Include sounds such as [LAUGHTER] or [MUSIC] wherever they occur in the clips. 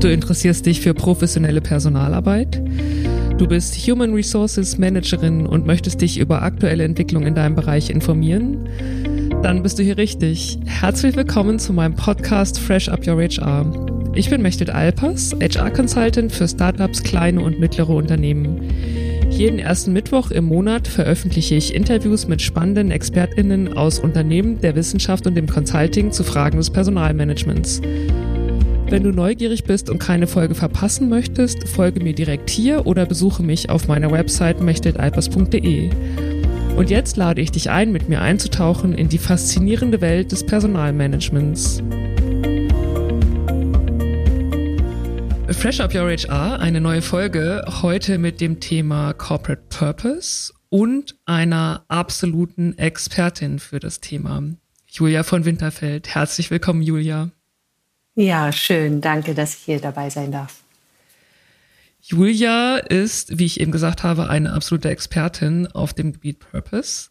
Du interessierst dich für professionelle Personalarbeit. Du bist Human Resources Managerin und möchtest dich über aktuelle Entwicklungen in deinem Bereich informieren? Dann bist du hier richtig. Herzlich willkommen zu meinem Podcast Fresh Up Your HR. Ich bin Mechtet Alpers, HR-Consultant für Startups, kleine und mittlere Unternehmen. Jeden ersten Mittwoch im Monat veröffentliche ich Interviews mit spannenden ExpertInnen aus Unternehmen, der Wissenschaft und dem Consulting zu Fragen des Personalmanagements. Wenn du neugierig bist und keine Folge verpassen möchtest, folge mir direkt hier oder besuche mich auf meiner Website mechtetalpers.de. Und jetzt lade ich dich ein, mit mir einzutauchen in die faszinierende Welt des Personalmanagements. Fresh Up Your HR, eine neue Folge, heute mit dem Thema Corporate Purpose und einer absoluten Expertin für das Thema, Julia von Winterfeld. Herzlich willkommen, Julia. Ja, schön. Danke, dass ich hier dabei sein darf. Julia ist, wie ich eben gesagt habe, eine absolute Expertin auf dem Gebiet Purpose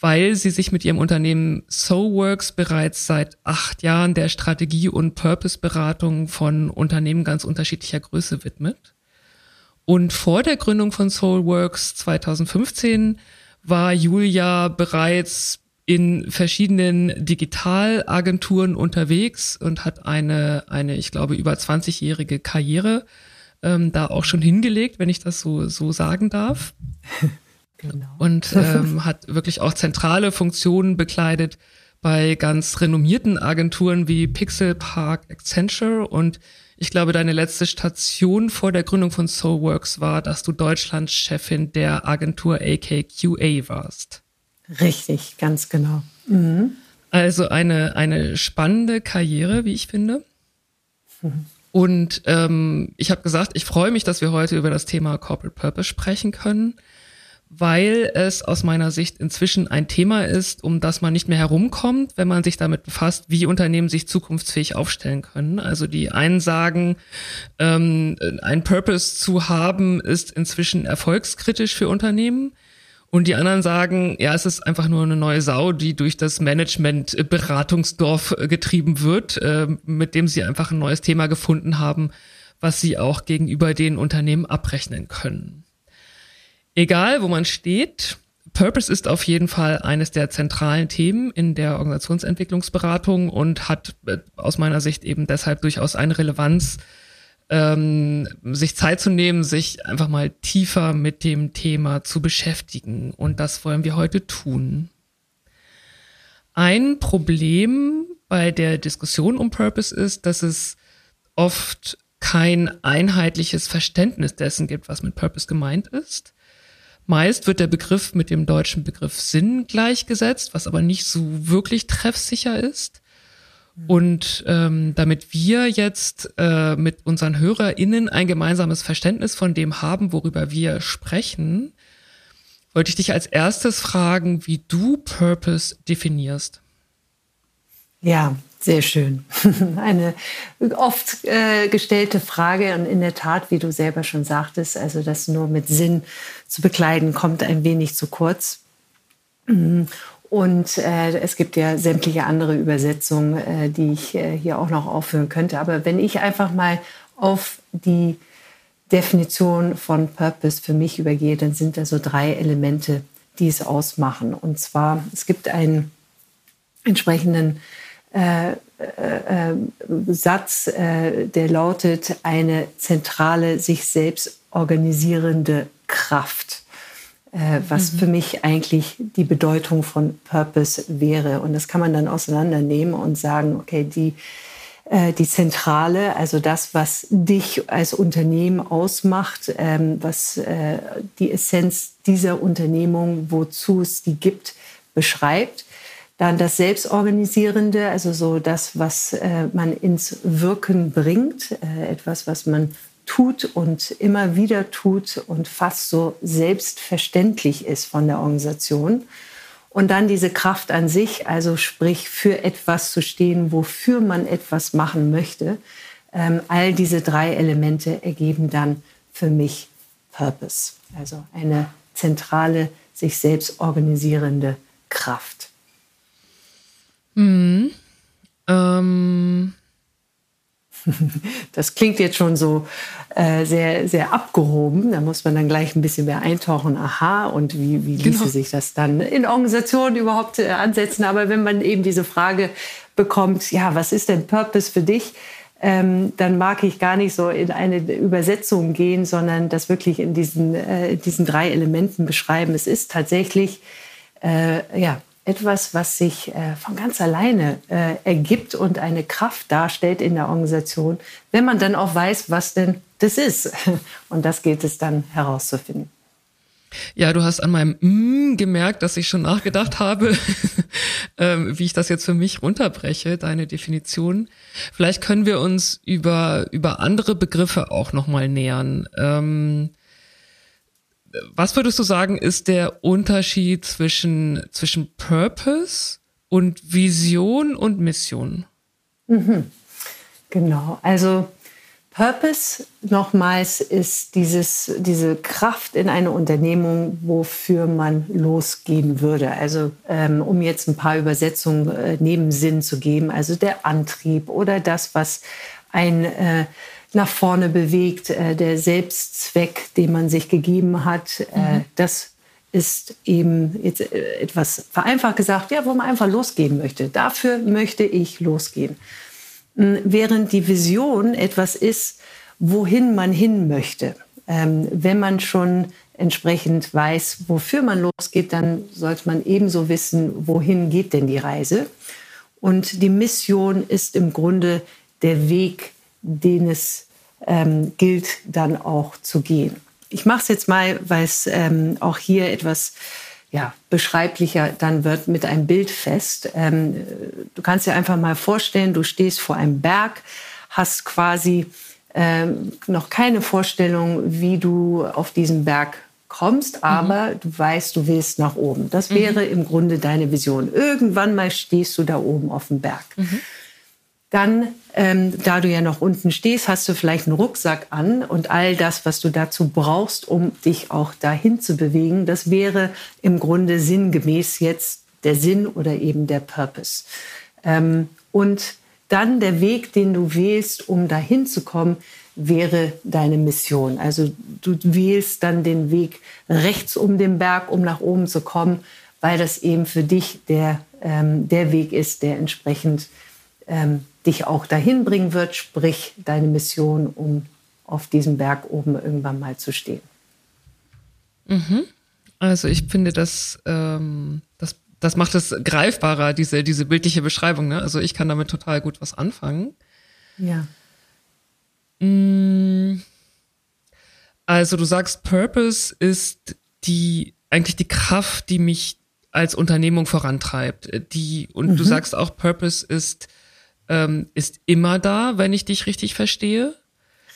weil sie sich mit ihrem Unternehmen SoWorks bereits seit acht Jahren der Strategie- und Purpose-Beratung von Unternehmen ganz unterschiedlicher Größe widmet. Und vor der Gründung von SoulWorks 2015 war Julia bereits in verschiedenen Digitalagenturen unterwegs und hat eine, eine ich glaube, über 20-jährige Karriere ähm, da auch schon hingelegt, wenn ich das so, so sagen darf. [LAUGHS] Genau. Und [LAUGHS] ähm, hat wirklich auch zentrale Funktionen bekleidet bei ganz renommierten Agenturen wie Pixel Park Accenture und ich glaube, deine letzte Station vor der Gründung von Soulworks war, dass du Deutschlands Chefin der Agentur AKQA warst. Richtig, ganz genau. Mhm. Also eine, eine spannende Karriere, wie ich finde. Mhm. Und ähm, ich habe gesagt, ich freue mich, dass wir heute über das Thema Corporate Purpose sprechen können weil es aus meiner Sicht inzwischen ein Thema ist, um das man nicht mehr herumkommt, wenn man sich damit befasst, wie Unternehmen sich zukunftsfähig aufstellen können. Also die einen sagen, ähm, ein Purpose zu haben, ist inzwischen erfolgskritisch für Unternehmen. Und die anderen sagen, ja, es ist einfach nur eine neue Sau, die durch das Management Beratungsdorf getrieben wird, äh, mit dem sie einfach ein neues Thema gefunden haben, was sie auch gegenüber den Unternehmen abrechnen können. Egal, wo man steht, Purpose ist auf jeden Fall eines der zentralen Themen in der Organisationsentwicklungsberatung und hat äh, aus meiner Sicht eben deshalb durchaus eine Relevanz, ähm, sich Zeit zu nehmen, sich einfach mal tiefer mit dem Thema zu beschäftigen. Und das wollen wir heute tun. Ein Problem bei der Diskussion um Purpose ist, dass es oft kein einheitliches Verständnis dessen gibt, was mit Purpose gemeint ist. Meist wird der Begriff mit dem deutschen Begriff Sinn gleichgesetzt, was aber nicht so wirklich treffsicher ist. Und ähm, damit wir jetzt äh, mit unseren HörerInnen ein gemeinsames Verständnis von dem haben, worüber wir sprechen, wollte ich dich als erstes fragen, wie du Purpose definierst. Ja, sehr schön. [LAUGHS] Eine oft äh, gestellte Frage und in der Tat, wie du selber schon sagtest, also das nur mit Sinn zu bekleiden, kommt ein wenig zu kurz. Und äh, es gibt ja sämtliche andere Übersetzungen, äh, die ich äh, hier auch noch aufführen könnte. Aber wenn ich einfach mal auf die Definition von Purpose für mich übergehe, dann sind da so drei Elemente, die es ausmachen. Und zwar, es gibt einen entsprechenden äh, äh, äh, Satz, äh, der lautet, eine zentrale, sich selbst organisierende Kraft, äh, was mhm. für mich eigentlich die Bedeutung von Purpose wäre. Und das kann man dann auseinandernehmen und sagen, okay, die, äh, die Zentrale, also das, was dich als Unternehmen ausmacht, ähm, was die Essenz dieser Unternehmung, wozu es die gibt, beschreibt dann das Selbstorganisierende, also so das, was äh, man ins Wirken bringt, äh, etwas, was man tut und immer wieder tut und fast so selbstverständlich ist von der Organisation. Und dann diese Kraft an sich, also sprich für etwas zu stehen, wofür man etwas machen möchte. Ähm, all diese drei Elemente ergeben dann für mich Purpose, also eine zentrale, sich selbst organisierende Kraft. Mhm. Ähm, [LAUGHS] Das klingt jetzt schon so äh, sehr, sehr abgehoben. Da muss man dann gleich ein bisschen mehr eintauchen. Aha, und wie, wie ließe genau. sich das dann in Organisationen überhaupt äh, ansetzen? Aber wenn man eben diese Frage bekommt, ja, was ist denn Purpose für dich? Ähm, dann mag ich gar nicht so in eine Übersetzung gehen, sondern das wirklich in diesen, äh, diesen drei Elementen beschreiben. Es ist tatsächlich äh, ja, etwas, was sich äh, von ganz alleine äh, ergibt und eine Kraft darstellt in der Organisation, wenn man dann auch weiß, was denn das ist. [LAUGHS] Und das gilt es dann herauszufinden. Ja, du hast an meinem mm gemerkt, dass ich schon nachgedacht habe, [LAUGHS] ähm, wie ich das jetzt für mich runterbreche, deine Definition. Vielleicht können wir uns über, über andere Begriffe auch nochmal nähern. Ähm, was würdest du sagen, ist der Unterschied zwischen, zwischen Purpose und Vision und Mission? Mhm. Genau, also Purpose nochmals ist dieses, diese Kraft in einer Unternehmung, wofür man losgehen würde. Also um ähm, jetzt ein paar Übersetzungen äh, neben Sinn zu geben, also der Antrieb oder das, was ein äh, nach vorne bewegt, äh, der Selbstzweck, den man sich gegeben hat, äh, mhm. das ist eben jetzt äh, etwas vereinfacht gesagt, ja, wo man einfach losgehen möchte. Dafür möchte ich losgehen. Hm, während die Vision etwas ist, wohin man hin möchte. Ähm, wenn man schon entsprechend weiß, wofür man losgeht, dann sollte man ebenso wissen, wohin geht denn die Reise. Und die Mission ist im Grunde der Weg, den es ähm, gilt dann auch zu gehen. Ich mache es jetzt mal, weil es ähm, auch hier etwas ja, beschreiblicher dann wird mit einem Bild fest. Ähm, du kannst dir einfach mal vorstellen, du stehst vor einem Berg, hast quasi ähm, noch keine Vorstellung, wie du auf diesen Berg kommst, mhm. aber mhm. du weißt, du willst nach oben. Das wäre mhm. im Grunde deine Vision. Irgendwann mal stehst du da oben auf dem Berg. Mhm. Dann, ähm, da du ja noch unten stehst, hast du vielleicht einen Rucksack an und all das, was du dazu brauchst, um dich auch dahin zu bewegen, das wäre im Grunde sinngemäß jetzt der Sinn oder eben der Purpose. Ähm, und dann der Weg, den du wählst, um dahin zu kommen, wäre deine Mission. Also du wählst dann den Weg rechts um den Berg, um nach oben zu kommen, weil das eben für dich der, ähm, der Weg ist, der entsprechend ähm, dich auch dahin bringen wird, sprich deine Mission, um auf diesem Berg oben irgendwann mal zu stehen. Mhm. Also ich finde, das, ähm, das, das macht es greifbarer, diese, diese bildliche Beschreibung. Ne? Also ich kann damit total gut was anfangen. Ja. Mm. Also du sagst, Purpose ist die eigentlich die Kraft, die mich als Unternehmung vorantreibt. Die und mhm. du sagst auch, Purpose ist ähm, ist immer da, wenn ich dich richtig verstehe.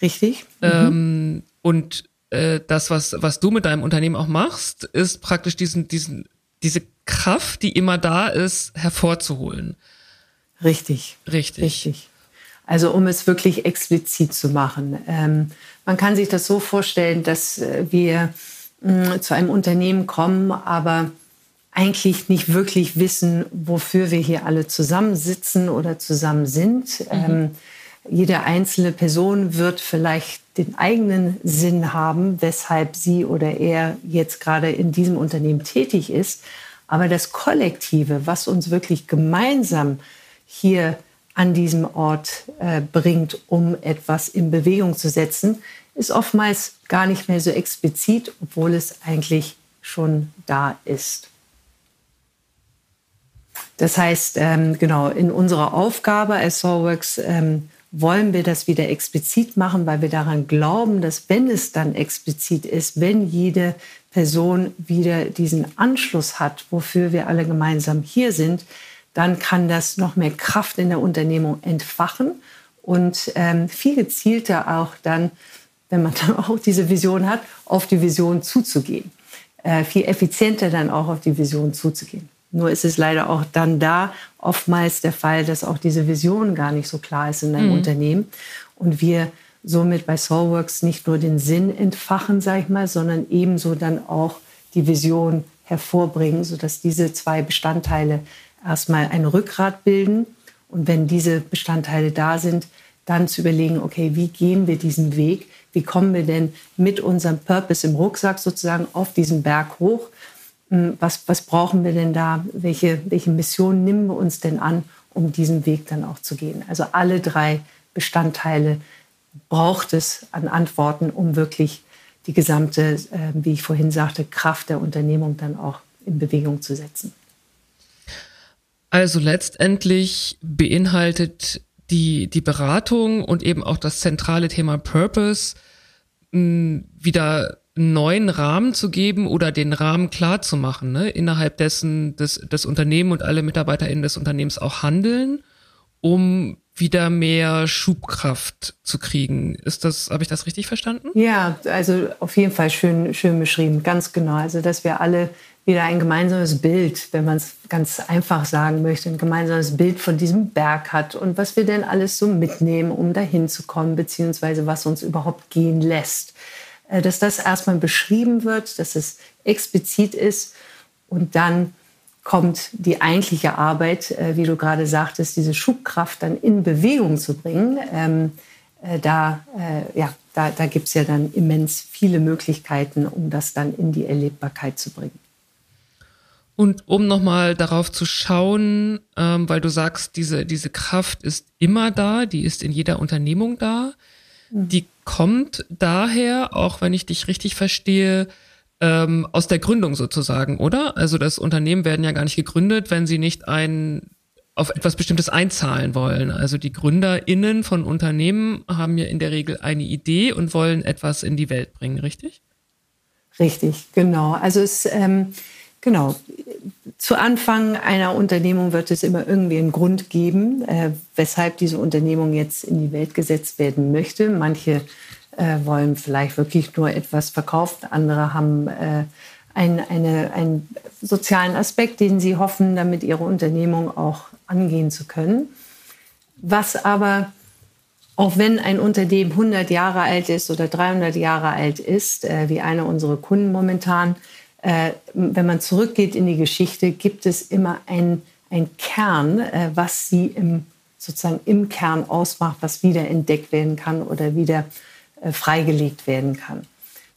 Richtig. Mhm. Ähm, und äh, das, was, was du mit deinem Unternehmen auch machst, ist praktisch diesen, diesen, diese Kraft, die immer da ist, hervorzuholen. Richtig. Richtig. Richtig. Also um es wirklich explizit zu machen. Ähm, man kann sich das so vorstellen, dass äh, wir mh, zu einem Unternehmen kommen, aber eigentlich nicht wirklich wissen, wofür wir hier alle zusammensitzen oder zusammen sind. Mhm. Ähm, jede einzelne Person wird vielleicht den eigenen Sinn haben, weshalb sie oder er jetzt gerade in diesem Unternehmen tätig ist. Aber das Kollektive, was uns wirklich gemeinsam hier an diesem Ort äh, bringt, um etwas in Bewegung zu setzen, ist oftmals gar nicht mehr so explizit, obwohl es eigentlich schon da ist. Das heißt, ähm, genau, in unserer Aufgabe als Soulworks ähm, wollen wir das wieder explizit machen, weil wir daran glauben, dass wenn es dann explizit ist, wenn jede Person wieder diesen Anschluss hat, wofür wir alle gemeinsam hier sind, dann kann das noch mehr Kraft in der Unternehmung entfachen und ähm, viel gezielter auch dann, wenn man [LAUGHS] dann auch diese Vision hat, auf die Vision zuzugehen. Äh, viel effizienter dann auch auf die Vision zuzugehen. Nur ist es leider auch dann da oftmals der Fall, dass auch diese Vision gar nicht so klar ist in einem mhm. Unternehmen. Und wir somit bei Soulworks nicht nur den Sinn entfachen, sag ich mal, sondern ebenso dann auch die Vision hervorbringen, sodass diese zwei Bestandteile erstmal ein Rückgrat bilden. Und wenn diese Bestandteile da sind, dann zu überlegen, okay, wie gehen wir diesen Weg? Wie kommen wir denn mit unserem Purpose im Rucksack sozusagen auf diesen Berg hoch? Hm, was, was brauchen wir denn da? Welche, welche Mission nehmen wir uns denn an, um diesen Weg dann auch zu gehen? Also alle drei Bestandteile braucht es an Antworten, um wirklich die gesamte, äh, wie ich vorhin sagte, Kraft der Unternehmung dann auch in Bewegung zu setzen. Also letztendlich beinhaltet die, die Beratung und eben auch das zentrale Thema Purpose mh, wieder neuen Rahmen zu geben oder den Rahmen klar zu machen, ne? innerhalb dessen das, das Unternehmen und alle MitarbeiterInnen des Unternehmens auch handeln, um wieder mehr Schubkraft zu kriegen. Ist das, habe ich das richtig verstanden? Ja, also auf jeden Fall schön, schön beschrieben, ganz genau. Also, dass wir alle wieder ein gemeinsames Bild, wenn man es ganz einfach sagen möchte, ein gemeinsames Bild von diesem Berg hat und was wir denn alles so mitnehmen, um dahin zu kommen, beziehungsweise was uns überhaupt gehen lässt. Äh, dass das erstmal beschrieben wird, dass es explizit ist und dann kommt die eigentliche Arbeit, äh, wie du gerade sagtest, diese Schubkraft dann in Bewegung zu bringen. Ähm, äh, da ja, da, da gibt es ja dann immens viele Möglichkeiten, um das dann in die Erlebbarkeit zu bringen. Und um nochmal darauf zu schauen, ähm, weil du sagst, diese, diese Kraft ist immer da, die ist in jeder Unternehmung da. Die kommt daher, auch wenn ich dich richtig verstehe, ähm, aus der Gründung sozusagen, oder? Also das Unternehmen werden ja gar nicht gegründet, wenn sie nicht ein auf etwas Bestimmtes einzahlen wollen. Also die GründerInnen von Unternehmen haben ja in der Regel eine Idee und wollen etwas in die Welt bringen, richtig? Richtig, genau. Also es ähm, Genau. Zu Anfang einer Unternehmung wird es immer irgendwie einen Grund geben, äh, weshalb diese Unternehmung jetzt in die Welt gesetzt werden möchte. Manche äh, wollen vielleicht wirklich nur etwas verkaufen, andere haben äh, ein, eine, einen sozialen Aspekt, den sie hoffen, damit ihre Unternehmung auch angehen zu können. Was aber, auch wenn ein Unternehmen 100 Jahre alt ist oder 300 Jahre alt ist, äh, wie eine unserer Kunden momentan, äh, wenn man zurückgeht in die Geschichte, gibt es immer ein, Kern, äh, was sie im, sozusagen im Kern ausmacht, was wieder entdeckt werden kann oder wieder äh, freigelegt werden kann.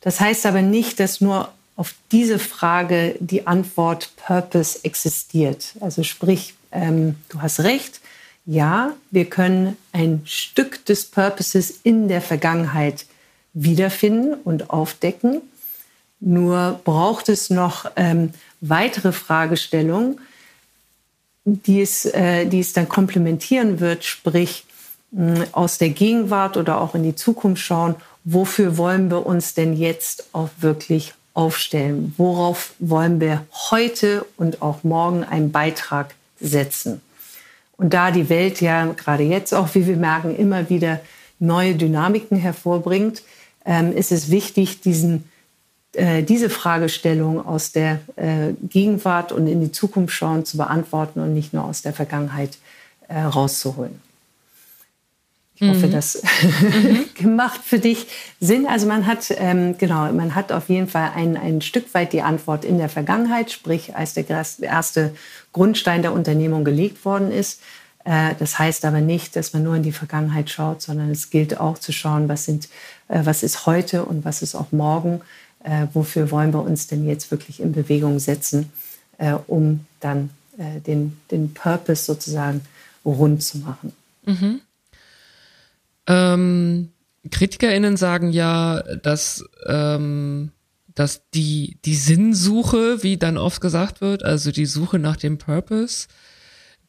Das heißt aber nicht, dass nur auf diese Frage die Antwort Purpose existiert. Also sprich, ähm, du hast recht, ja, wir können ein Stück des Purposes in der Vergangenheit wiederfinden und aufdecken. Nur braucht es noch ähm, weitere Fragestellungen, die es, äh, die es dann komplementieren wird, sprich aus der Gegenwart oder auch in die Zukunft schauen, wofür wollen wir uns denn jetzt auch wirklich aufstellen? Worauf wollen wir heute und auch morgen einen Beitrag setzen? Und da die Welt ja gerade jetzt auch, wie wir merken, immer wieder neue Dynamiken hervorbringt, ähm, ist es wichtig, diesen äh, diese Fragestellung aus der äh, Gegenwart und in die Zukunft schauen zu beantworten und nicht nur aus der Vergangenheit äh, rauszuholen. Ich mhm. hoffe, das mhm. [LAUGHS] gemacht für dich Sinn. Also man hat ähm, genau, man hat auf jeden Fall ein, ein Stück weit die Antwort in der Vergangenheit, sprich als der erste Grundstein der Unternehmung gelegt worden ist. Äh, das heißt aber nicht, dass man nur in die Vergangenheit schaut, sondern es gilt auch zu schauen, was sind, äh, was ist heute und was ist auch morgen äh, wofür wollen wir uns denn jetzt wirklich in Bewegung setzen, äh, um dann äh, den, den Purpose sozusagen rund zu machen. Mhm. Ähm, KritikerInnen sagen ja, dass, ähm, dass die, die Sinnsuche, wie dann oft gesagt wird, also die Suche nach dem Purpose,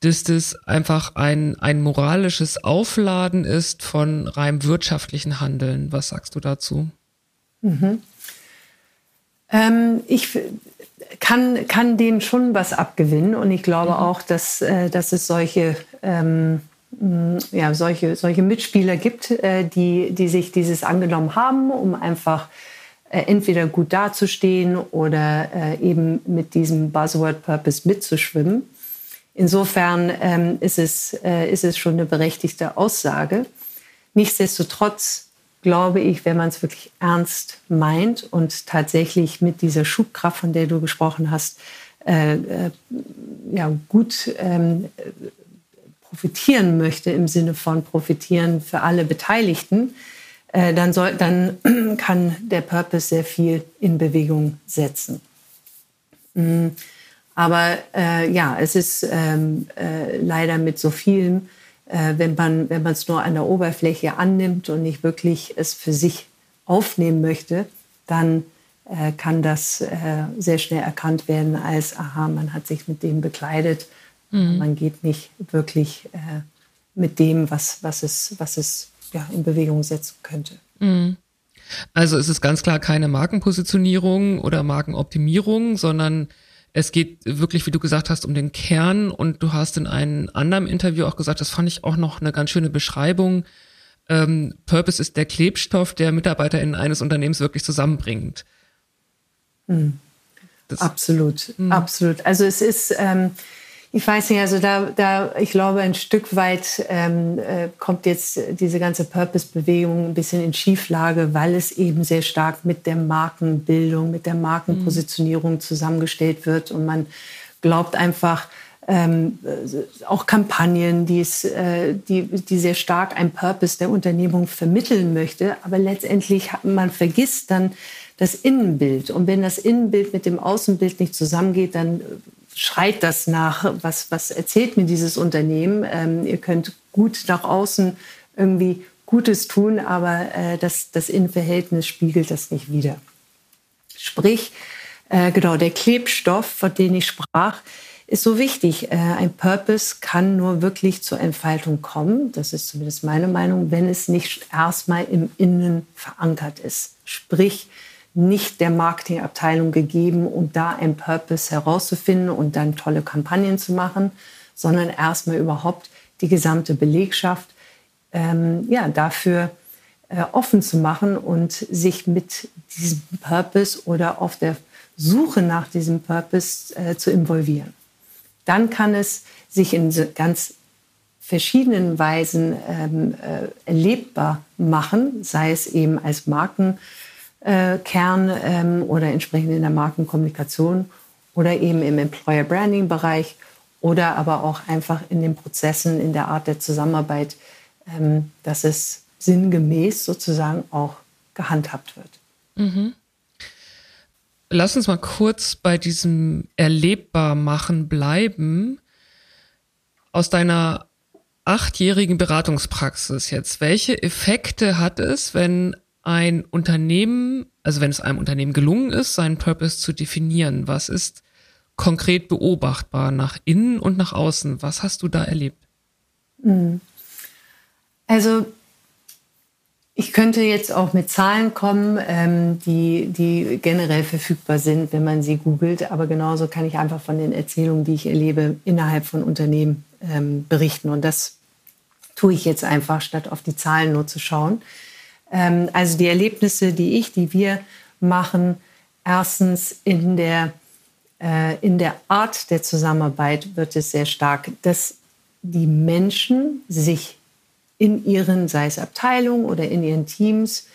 dass das einfach ein, ein moralisches Aufladen ist von rein wirtschaftlichen Handeln. Was sagst du dazu? Mhm. Ähm, ich kann, kann denen schon was abgewinnen und ich glaube mhm. auch, dass, äh, dass es solche, ähm, ja, solche, solche Mitspieler gibt, äh, die, die sich dieses angenommen haben, um einfach äh, entweder gut dazustehen oder äh, eben mit diesem Buzzword Purpose mitzuschwimmen. Insofern ähm, ist, es, äh, ist es schon eine berechtigte Aussage. Nichtsdestotrotz glaube ich, wenn man es wirklich ernst meint und tatsächlich mit dieser Schubkraft, von der du gesprochen hast, äh, äh, ja, gut ähm, profitieren möchte im Sinne von profitieren für alle Beteiligten, äh, dann, soll, dann [CLEARS THROAT] kann der Purpose sehr viel in Bewegung setzen. Mm, aber äh, ja, es ist ähm, äh, leider mit so vielen, wenn man wenn man es nur an der Oberfläche annimmt und nicht wirklich es für sich aufnehmen möchte, dann äh, kann das äh, sehr schnell erkannt werden als, aha, man hat sich mit dem bekleidet. Mhm. Man geht nicht wirklich äh, mit dem, was, was es, was es ja, in Bewegung setzen könnte. Mhm. Also es ist ganz klar keine Markenpositionierung oder Markenoptimierung, sondern es geht wirklich, wie du gesagt hast, um den Kern. Und du hast in einem anderen Interview auch gesagt, das fand ich auch noch eine ganz schöne Beschreibung. Ähm, Purpose ist der Klebstoff, der MitarbeiterInnen eines Unternehmens wirklich zusammenbringt. Mhm. absolut, mhm. absolut. Also es ist, ähm, ich weiß nicht, also da, da, ich glaube, ein Stück weit ähm, äh, kommt jetzt diese ganze Purpose-Bewegung ein bisschen in Schieflage, weil es eben sehr stark mit der Markenbildung, mit der Markenpositionierung mhm. zusammengestellt wird und man glaubt einfach, ähm, auch Kampagnen, die, es, äh, die, die sehr stark ein Purpose der Unternehmung vermitteln möchte. Aber letztendlich, man vergisst dann, das Innenbild. Und wenn das Innenbild mit dem Außenbild nicht zusammengeht, dann schreit das nach, was, was erzählt mir dieses Unternehmen? Ähm, ihr könnt gut nach außen irgendwie Gutes tun, aber äh, das, das Innenverhältnis spiegelt das nicht wider. Sprich, äh, genau, der Klebstoff, von dem ich sprach, ist so wichtig. Äh, ein Purpose kann nur wirklich zur Entfaltung kommen, das ist zumindest meine Meinung, wenn es nicht erstmal im Innen verankert ist. Sprich, nicht der Marketingabteilung gegeben, um da ein Purpose herauszufinden und dann tolle Kampagnen zu machen, sondern erstmal überhaupt die gesamte Belegschaft ähm, ja, dafür äh, offen zu machen und sich mit diesem Purpose oder auf der Suche nach diesem Purpose äh, zu involvieren. Dann kann es sich in ganz verschiedenen Weisen ähm, äh, erlebbar machen, sei es eben als Marken äh, Kern ähm, oder entsprechend in der Markenkommunikation oder eben im Employer Branding Bereich oder aber auch einfach in den Prozessen, in der Art der Zusammenarbeit, ähm, dass es sinngemäß sozusagen auch gehandhabt wird. Mhm. Lass uns mal kurz bei diesem Erlebbarmachen bleiben. Aus deiner achtjährigen Beratungspraxis jetzt, welche Effekte hat es, wenn ein Unternehmen, also wenn es einem Unternehmen gelungen ist, seinen Purpose zu definieren, was ist konkret beobachtbar nach innen und nach außen? Was hast du da erlebt? Hm. Also ich könnte jetzt auch mit Zahlen kommen, ähm, die, die generell verfügbar sind, wenn man sie googelt. Aber genauso kann ich einfach von den Erzählungen, die ich erlebe, innerhalb von Unternehmen ähm, berichten. Und das tue ich jetzt einfach, statt auf die Zahlen nur zu schauen. Ähm, also die Erlebnisse, die ich, die wir machen, erstens in der, äh, in der Art der Zusammenarbeit wird es sehr stark, dass die Menschen sich in ihren, sei es Abteilungen oder in ihren Teams,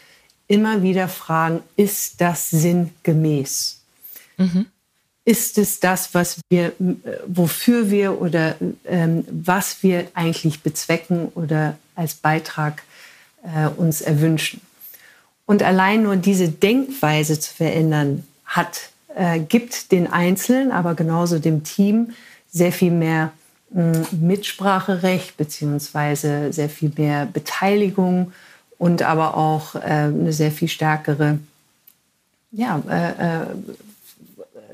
immer wieder fragen, ist das sinngemäß? Mhm. Ist es das, was wir, äh, wofür wir oder ähm, was wir eigentlich bezwecken oder als Beitrag äh, uns erwünschen. Und allein nur diese Denkweise zu verändern, hat, äh, gibt den Einzelnen, aber genauso dem Team sehr viel mehr mh, Mitspracherecht beziehungsweise sehr viel mehr Beteiligung und aber auch äh, eine sehr viel stärkere ja, äh, äh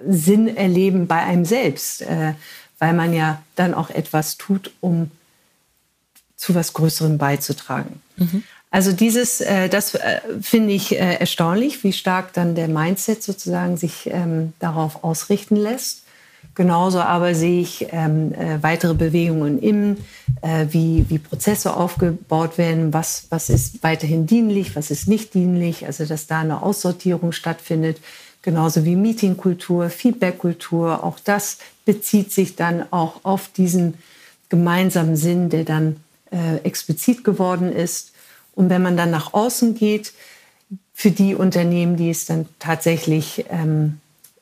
Sinn erleben bei einem selbst, äh, weil man ja dann auch etwas tut, um zu was Größerem beizutragen. Mhm. Also dieses, äh, das äh, finde ich äh, erstaunlich, wie stark dann der Mindset sozusagen sich ähm, darauf ausrichten lässt. Genauso aber sehe ich ähm, äh, weitere Bewegungen im, äh, wie, wie Prozesse aufgebaut werden, was, was ist weiterhin dienlich, was ist nicht dienlich, also dass da eine Aussortierung stattfindet. Genauso wie Meetingkultur, Feedbackkultur, auch das bezieht sich dann auch auf diesen gemeinsamen Sinn, der dann äh, explizit geworden ist. Und wenn man dann nach außen geht, für die Unternehmen, die es dann tatsächlich ähm,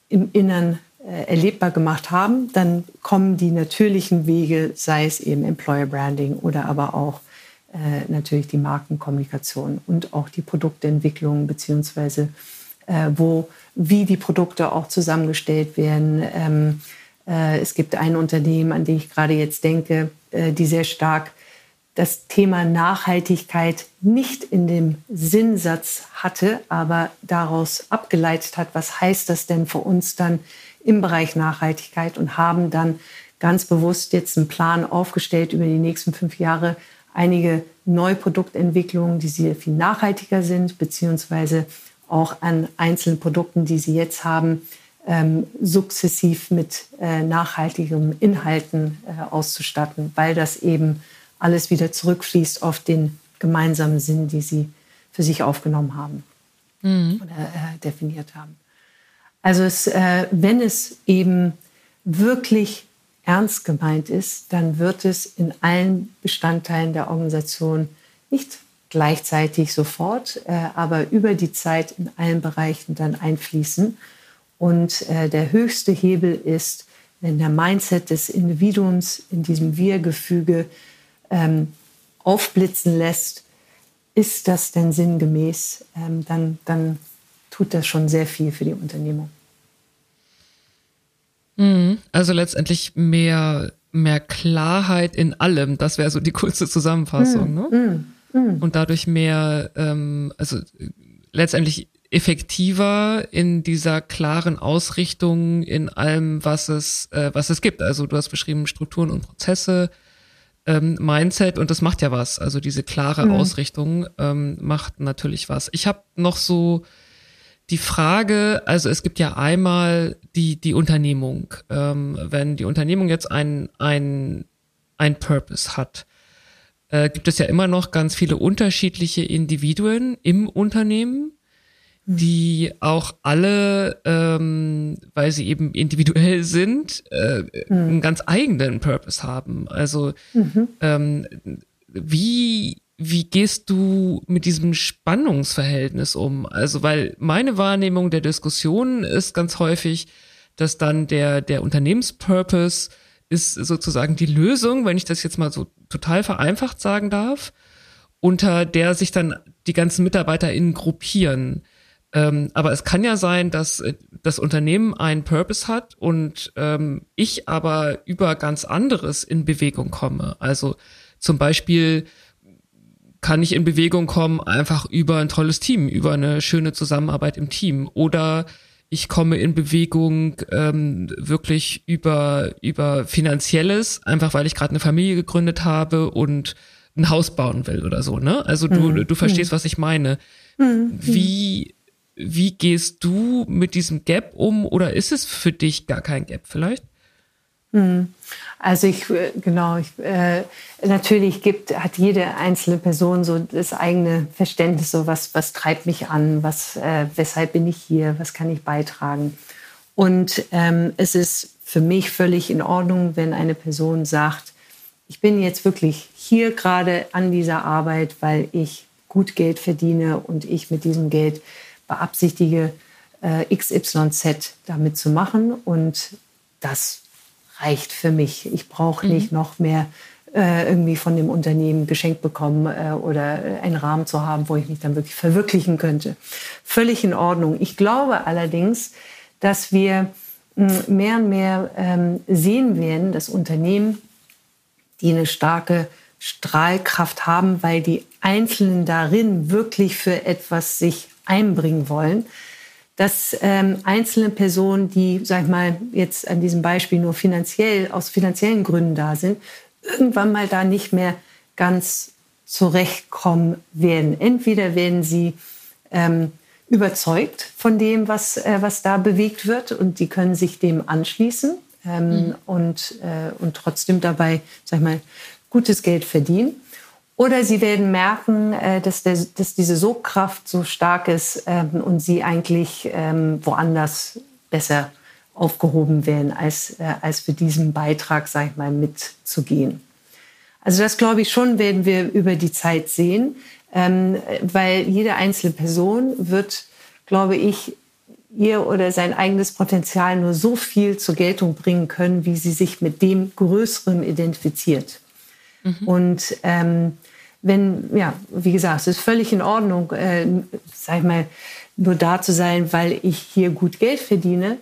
im Innern äh, erlebbar gemacht haben, dann kommen die natürlichen Wege, sei es eben Employer Branding oder aber auch äh, natürlich die Markenkommunikation und auch die Produktentwicklung beziehungsweise äh, wo wie die Produkte auch zusammengestellt werden. Ähm, äh, es gibt ein Unternehmen, an die ich gerade jetzt denke, äh, die sehr stark das Thema Nachhaltigkeit nicht in dem Sinnsatz hatte, aber daraus abgeleitet hat, was heißt das denn für uns dann im Bereich Nachhaltigkeit und haben dann ganz bewusst jetzt einen Plan aufgestellt über die nächsten fünf Jahre, einige neue Produktentwicklungen, die sehr viel nachhaltiger sind, beziehungsweise auch an einzelnen Produkten, die sie jetzt haben, ähm, sukzessiv mit äh, nachhaltigen Inhalten äh, auszustatten, weil das eben alles wieder zurückfließt auf den gemeinsamen Sinn, die sie für sich aufgenommen haben mhm. oder äh, definiert haben. Also es, äh, wenn es eben wirklich ernst gemeint ist, dann wird es in allen Bestandteilen der Organisation nicht gleichzeitig sofort, äh, aber über die Zeit in allen Bereichen dann einfließen. Und äh, der höchste Hebel ist, wenn der Mindset des Individuums in diesem Wir-Gefüge ähm, aufblitzen lässt, ist das denn sinngemäß, ähm, dann, dann tut das schon sehr viel für die Unternehmung. Mhm. Also letztendlich mehr, mehr Klarheit in allem. Das wäre so die kurze Zusammenfassung. Mhm. Ne? Mhm. Und dadurch mehr, ähm, also letztendlich effektiver in dieser klaren Ausrichtung in allem, was es, äh, was es gibt. Also du hast beschrieben Strukturen und Prozesse, ähm, Mindset und das macht ja was. Also diese klare mhm. Ausrichtung ähm, macht natürlich was. Ich habe noch so die Frage, also es gibt ja einmal die, die Unternehmung. Ähm, wenn die Unternehmung jetzt ein, ein, ein Purpose hat, äh, gibt es ja immer noch ganz viele unterschiedliche Individuen im Unternehmen. Die auch alle, ähm, weil sie eben individuell sind, äh, mhm. einen ganz eigenen Purpose haben. Also mhm. ähm, wie wie gehst du mit diesem Spannungsverhältnis um? Also, weil meine Wahrnehmung der Diskussion ist ganz häufig, dass dann der, der Unternehmenspurpose ist sozusagen die Lösung, wenn ich das jetzt mal so total vereinfacht sagen darf, unter der sich dann die ganzen MitarbeiterInnen gruppieren. Ähm, aber es kann ja sein, dass äh, das Unternehmen einen Purpose hat und ähm, ich aber über ganz anderes in Bewegung komme. Also zum Beispiel kann ich in Bewegung kommen, einfach über ein tolles Team, über eine schöne Zusammenarbeit im Team. Oder ich komme in Bewegung ähm, wirklich über, über finanzielles, einfach weil ich gerade eine Familie gegründet habe und ein Haus bauen will oder so, ne? Also du, mhm. du verstehst, mhm. was ich meine. Mhm. Wie, wie gehst du mit diesem Gap um oder ist es für dich gar kein Gap vielleicht? Mhm. Also ich, äh, genau, ich, äh, natürlich gibt, hat jede einzelne Person so das eigene Verständnis, so was, was treibt mich an, was, äh, weshalb bin ich hier, was kann ich beitragen. Und ähm, es ist für mich völlig in Ordnung, wenn eine Person sagt, ich bin jetzt wirklich hier gerade an dieser Arbeit, weil ich gut Geld verdiene und ich mit diesem Geld beabsichtige, äh, XYZ damit zu machen. Und das reicht für mich. Ich brauche mhm. nicht noch mehr äh, irgendwie von dem Unternehmen geschenkt bekommen äh, oder einen Rahmen zu haben, wo ich mich dann wirklich verwirklichen könnte. Völlig in Ordnung. Ich glaube allerdings, dass wir hm, mehr und mehr ähm, sehen werden, dass Unternehmen, die eine starke Strahlkraft haben, weil die Einzelnen darin wirklich für etwas sich einbringen wollen, dass ähm, einzelne Personen, die, sag ich mal, jetzt an diesem Beispiel nur finanziell, aus finanziellen Gründen da sind, irgendwann mal da nicht mehr ganz zurechtkommen werden. Entweder werden sie ähm, überzeugt von dem, was, äh, was da bewegt wird und die können sich dem anschließen ähm, mhm. und, äh, und trotzdem dabei, sag ich mal, gutes Geld verdienen. Oder sie werden merken, äh, dass, der, dass diese Sogkraft so stark ist ähm, und sie eigentlich ähm, woanders besser aufgehoben werden, als, äh, als für diesen Beitrag, sag ich mal, mitzugehen. Also das glaube ich schon, werden wir über die Zeit sehen, ähm, weil jede einzelne Person wird, glaube ich, ihr oder sein eigenes Potenzial nur so viel zur Geltung bringen können, wie sie sich mit dem Größeren identifiziert. Mhm. Und ähm, wenn, ja, wie gesagt, es ist völlig in Ordnung, äh, sag ich mal, nur da zu sein, weil ich hier gut Geld verdiene.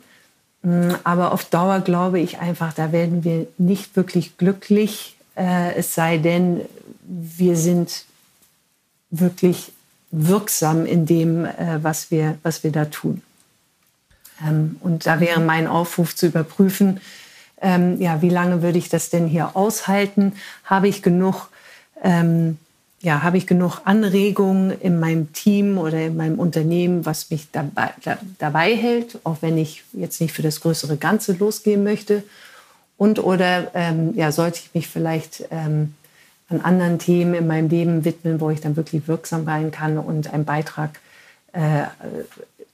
Mm, aber auf Dauer glaube ich einfach, da werden wir nicht wirklich glücklich, äh, es sei denn, wir sind wirklich wirksam in dem, äh, was, wir, was wir da tun. Ähm, und da wäre mein Aufruf zu überprüfen, ähm, ja, wie lange würde ich das denn hier aushalten? Habe ich genug, ähm, ja, habe ich genug Anregungen in meinem Team oder in meinem Unternehmen, was mich dabei, da, dabei hält, auch wenn ich jetzt nicht für das größere Ganze losgehen möchte? Und oder ähm, ja, sollte ich mich vielleicht ähm, an anderen Themen in meinem Leben widmen, wo ich dann wirklich wirksam sein kann und einen Beitrag äh,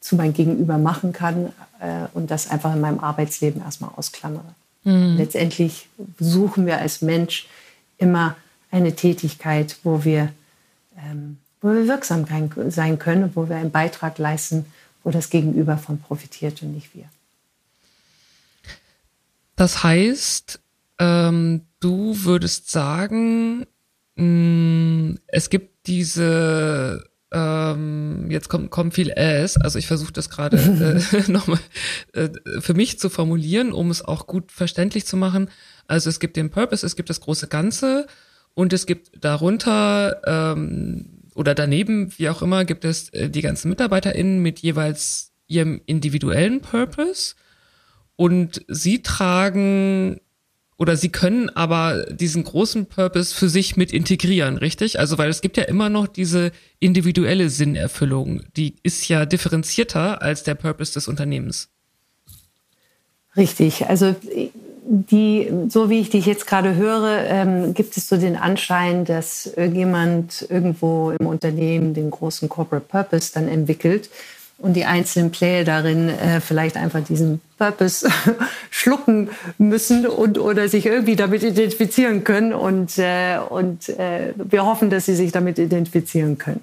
zu meinem Gegenüber machen kann äh, und das einfach in meinem Arbeitsleben erstmal ausklammere. Mhm. Letztendlich suchen wir als Mensch immer eine Tätigkeit, wo wir, ähm, wo wir wirksam sein können, wo wir einen Beitrag leisten, wo das Gegenüber von profitiert und nicht wir. Das heißt, ähm, du würdest sagen, mh, mm, es gibt diese ähm, jetzt kommt, kommt viel S, also ich versuche das gerade [LAUGHS] äh, [LAUGHS] nochmal äh, für mich zu formulieren, um es auch gut verständlich zu machen. Also es gibt den Purpose, es gibt das große Ganze und es gibt darunter ähm, oder daneben, wie auch immer, gibt es äh, die ganzen MitarbeiterInnen mit jeweils ihrem individuellen Purpose und sie tragen oder sie können aber diesen großen Purpose für sich mit integrieren, richtig? Also weil es gibt ja immer noch diese individuelle Sinnerfüllung, die ist ja differenzierter als der Purpose des Unternehmens. Richtig, also die, so wie ich dich jetzt gerade höre, ähm, gibt es so den Anschein, dass irgendjemand irgendwo im Unternehmen den großen Corporate Purpose dann entwickelt und die einzelnen Player darin äh, vielleicht einfach diesen Purpose [LAUGHS] schlucken müssen und oder sich irgendwie damit identifizieren können und äh, und äh, wir hoffen, dass sie sich damit identifizieren können.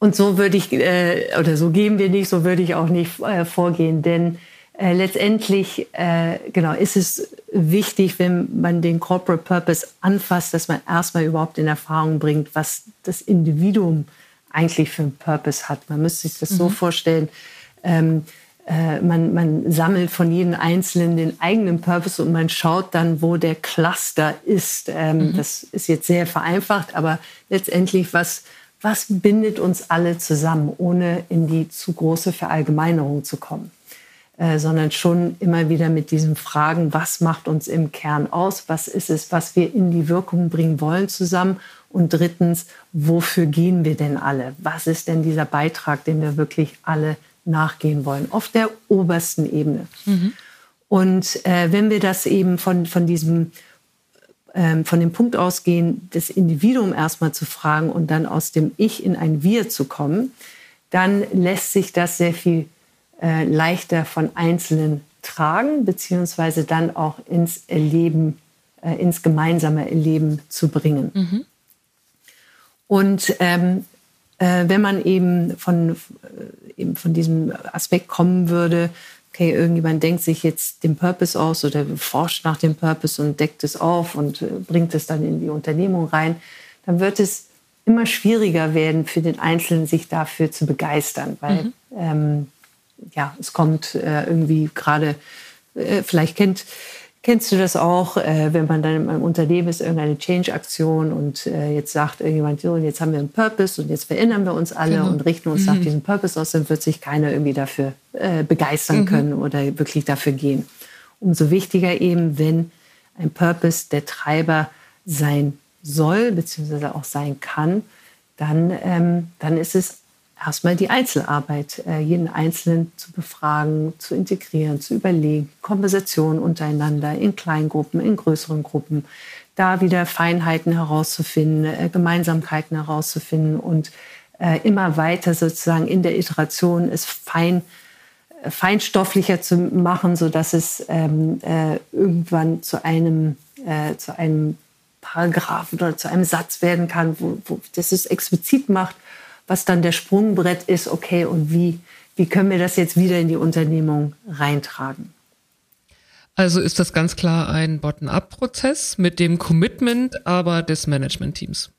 Und so würde ich äh, oder so gehen wir nicht, so würde ich auch nicht äh, vorgehen, denn äh, letztendlich äh, genau ist es wichtig, wenn man den Corporate Purpose anfasst, dass man erstmal überhaupt in Erfahrung bringt, was das Individuum äh, eigentlich für einen Purpose hat. Man müsste sich das mhm. so vorstellen, ähm, äh, man, man sammelt von jedem Einzelnen den eigenen Purpose und man schaut dann, wo der Cluster ist. Ähm, mhm. Das ist jetzt sehr vereinfacht, aber letztendlich, was, was bindet uns alle zusammen, ohne in die zu große Verallgemeinerung zu kommen? Äh, sondern schon immer wieder mit diesen Fragen, was macht uns im Kern aus, was ist es, was wir in die Wirkung bringen wollen zusammen und drittens, wofür gehen wir denn alle? Was ist denn dieser Beitrag, den wir wirklich alle nachgehen wollen, auf der obersten Ebene? Mhm. Und äh, wenn wir das eben von, von diesem ähm, von dem Punkt ausgehen, das Individuum erstmal zu fragen und dann aus dem Ich in ein Wir zu kommen, dann lässt sich das sehr viel äh, leichter von Einzelnen tragen, beziehungsweise dann auch ins Erleben, äh, ins gemeinsame Erleben zu bringen. Mhm. Und ähm, äh, wenn man eben von, äh, eben von diesem Aspekt kommen würde, okay, irgendjemand denkt sich jetzt den Purpose aus oder forscht nach dem Purpose und deckt es auf und äh, bringt es dann in die Unternehmung rein, dann wird es immer schwieriger werden für den Einzelnen, sich dafür zu begeistern, weil mhm. ähm, ja, es kommt äh, irgendwie gerade, vielleicht kennt Kennst du das auch, äh, wenn man dann in einem Unternehmen ist, irgendeine Change-Aktion und äh, jetzt sagt irgendjemand, so, jetzt haben wir einen Purpose und jetzt verändern wir uns alle genau. und richten uns mhm. nach diesem Purpose aus, dann wird sich keiner irgendwie dafür äh, begeistern mhm. können oder wirklich dafür gehen. Umso wichtiger eben, wenn ein Purpose der Treiber sein soll, beziehungsweise auch sein kann, dann, ähm, dann ist es erstmal die Einzelarbeit, äh, jeden Einzelnen zu befragen, zu integrieren, zu überlegen, Konversationen untereinander in Kleingruppen, in größeren Gruppen, da wieder Feinheiten herauszufinden, äh, Gemeinsamkeiten herauszufinden und äh, immer weiter sozusagen in der Iteration es fein feinstofflicher zu machen, so dass es ähm, äh, irgendwann zu einem zu einem Paragraphen oder zu einem Satz werden kann, wo, wo das es explizit macht was dann der Sprungbrett ist, okay, und wie wie können wir das jetzt wieder in die Unternehmung reintragen. Also ist das ganz klar ein Bottom-up-Prozess mit dem Commitment aber des Management-Teams.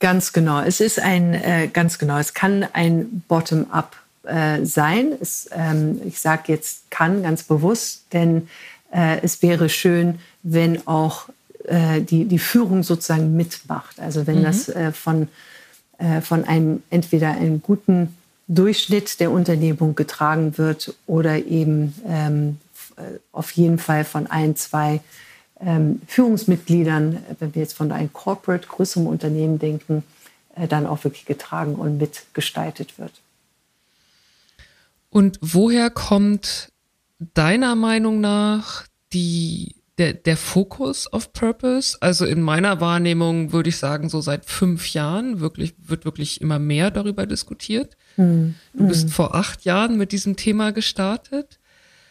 Ganz genau. Es ist ein äh, ganz genau. Es kann ein Bottom-up äh, sein. Es, ähm, ich sage jetzt kann ganz bewusst, denn äh, es wäre schön, wenn auch äh, die, die Führung sozusagen mitmacht. Also wenn mhm. das äh, von, von einem entweder einem guten Durchschnitt der Unternehmung getragen wird oder eben ähm, auf jeden Fall von ein, zwei ähm, Führungsmitgliedern, wenn wir jetzt von einem Corporate, größerem Unternehmen denken, äh, dann auch wirklich getragen und mitgestaltet wird. Und woher kommt deiner Meinung nach die, der, der Fokus auf Purpose? Also in meiner Wahrnehmung würde ich sagen, so seit fünf Jahren wirklich, wird wirklich immer mehr darüber diskutiert. Mhm. Du bist mhm. vor acht Jahren mit diesem Thema gestartet.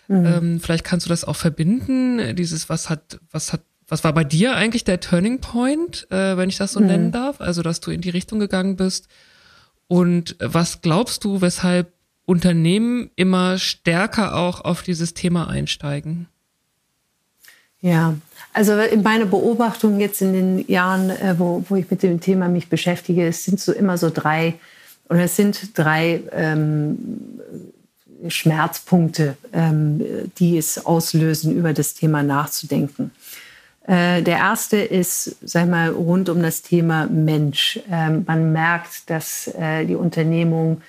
Mhm. Ähm, vielleicht kannst du das auch verbinden. Dieses, was hat, was hat, was war bei dir eigentlich der Turning Point, äh, wenn ich das so mhm. nennen darf? Also, dass du in die Richtung gegangen bist. Und was glaubst du, weshalb Unternehmen immer stärker auch auf dieses Thema einsteigen? Ja, also in meiner Beobachtung jetzt in den Jahren, äh, wo, wo ich mit dem Thema mich beschäftige, es sind so immer so drei oder es sind drei ähm, Schmerzpunkte, ähm, die es auslösen, über das Thema nachzudenken. Äh, der erste ist, sag mal, rund um das Thema Mensch. Ähm, man merkt, dass äh, die Unternehmung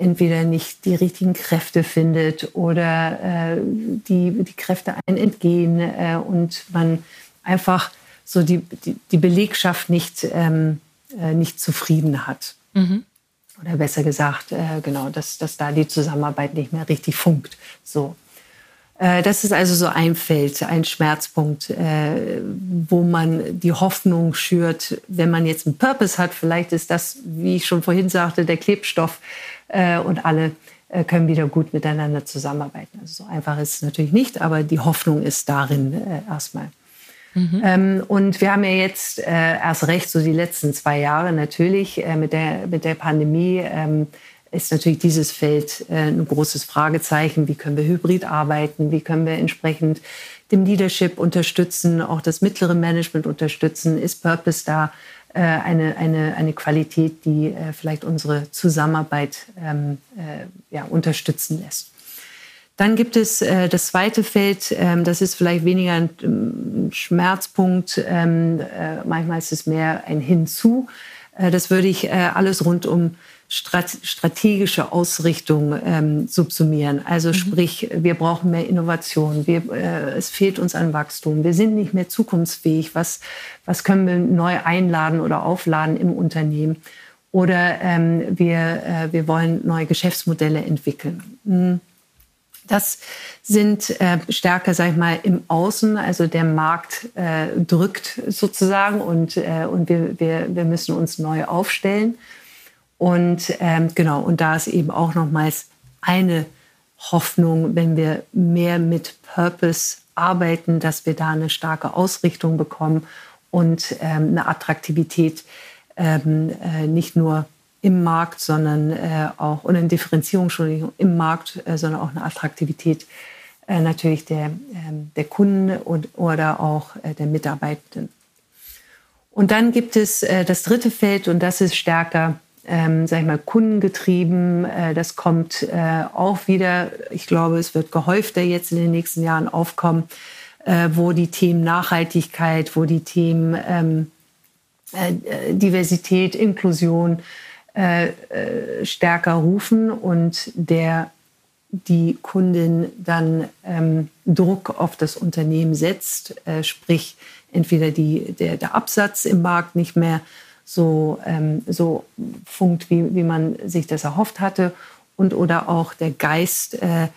entweder nicht die richtigen Kräfte findet oder äh, die, die Kräfte einen entgehen und man einfach so die, die, die Belegschaft nicht, ähm, nicht zufrieden hat. Mhm oder besser gesagt, äh, genau, dass, dass da die Zusammenarbeit nicht mehr richtig funkt. So. Äh, das ist also so ein Feld, ein Schmerzpunkt, äh, wo man die Hoffnung schürt, wenn man jetzt einen Purpose hat, vielleicht ist das, wie ich schon vorhin sagte, der Klebstoff äh, und alle äh, können wieder gut miteinander zusammenarbeiten. Also so einfach ist es natürlich nicht, aber die Hoffnung ist darin äh, erstmal. Mhm. Ähm, und wir haben ja jetzt äh, erst recht so die letzten zwei Jahre natürlich äh, mit, der, mit der Pandemie ähm, ist natürlich dieses Feld äh, ein großes Fragezeichen. Wie können wir hybrid arbeiten? Wie können wir entsprechend dem Leadership unterstützen, auch das mittlere Management unterstützen? Ist Purpose da eine, eine, eine Qualität, die äh, vielleicht unsere Zusammenarbeit ähm, äh, ja, unterstützen lässt? Dann gibt es äh, das zweite Feld, ähm, das ist vielleicht weniger ein, ein Schmerzpunkt, ähm, äh, manchmal ist es mehr ein Hinzu. Äh, das würde ich äh, alles rund um strategische Ausrichtung ähm, subsumieren. Also mhm. sprich, wir brauchen mehr Innovation, wir, äh, es fehlt uns an Wachstum, wir sind nicht mehr zukunftsfähig. Was, was können wir neu einladen oder aufladen im Unternehmen? Oder ähm, wir, äh, wir wollen neue Geschäftsmodelle entwickeln. Mhm. Das sind äh, stärker, sag ich mal, im Außen. Also der Markt äh, drückt sozusagen und, äh, und wir, wir, wir müssen uns neu aufstellen. Und ähm, genau, und da ist eben auch nochmals eine Hoffnung, wenn wir mehr mit Purpose arbeiten, dass wir da eine starke Ausrichtung bekommen und ähm, eine Attraktivität ähm, äh, nicht nur im Markt, sondern äh, auch, und eine Differenzierung Entschuldigung, im Markt, äh, sondern auch eine Attraktivität äh, natürlich der, ähm, der Kunden und, oder auch äh, der Mitarbeitenden. Und dann gibt es äh, das dritte Feld und das ist stärker, ähm, sag ich mal, kundengetrieben. Äh, das kommt äh, auch wieder, ich glaube, es wird gehäufter jetzt in den nächsten Jahren aufkommen, äh, wo die Themen Nachhaltigkeit, wo die Themen ähm, äh, Diversität, Inklusion, äh, äh, stärker rufen und der die Kundin dann ähm, Druck auf das Unternehmen setzt, äh, sprich entweder die, der, der Absatz im Markt nicht mehr so, ähm, so funkt, wie, wie man sich das erhofft hatte und oder auch der Geist äh,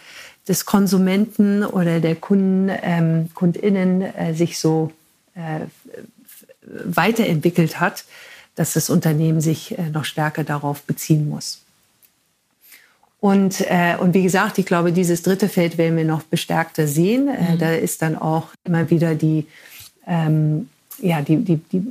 des Konsumenten oder der Kunden, ähm, KundInnen äh, sich so äh, weiterentwickelt hat, dass das Unternehmen sich äh, noch stärker darauf beziehen muss. Und, äh, und wie gesagt, ich glaube, dieses dritte Feld werden wir noch bestärkter sehen. Äh, mhm. da ist dann auch immer wieder die, ähm, ja, die, die, die,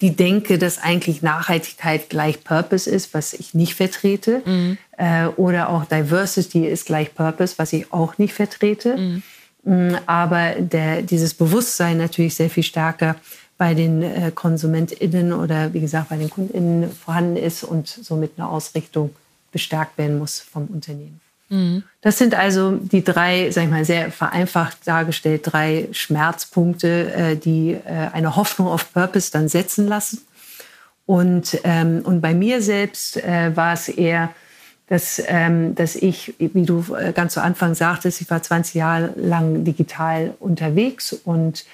die Denke, dass eigentlich Nachhaltigkeit gleich Purpose ist, was ich nicht vertrete. Mhm. Äh, oder auch Diversity ist gleich Purpose, was ich auch nicht vertrete. Mhm. Mm, aber der, dieses Bewusstsein natürlich sehr viel stärker bei den äh, KonsumentInnen oder wie gesagt bei den KundInnen vorhanden ist und somit eine Ausrichtung bestärkt werden muss vom Unternehmen. Mhm. Das sind also die drei, sag ich mal, sehr vereinfacht dargestellt, drei Schmerzpunkte, äh, die äh, eine Hoffnung auf Purpose dann setzen lassen. Und, ähm, und bei mir selbst äh, war es eher, dass, ähm, dass ich, wie du äh, ganz zu Anfang sagtest, ich war 20 Jahre lang digital unterwegs und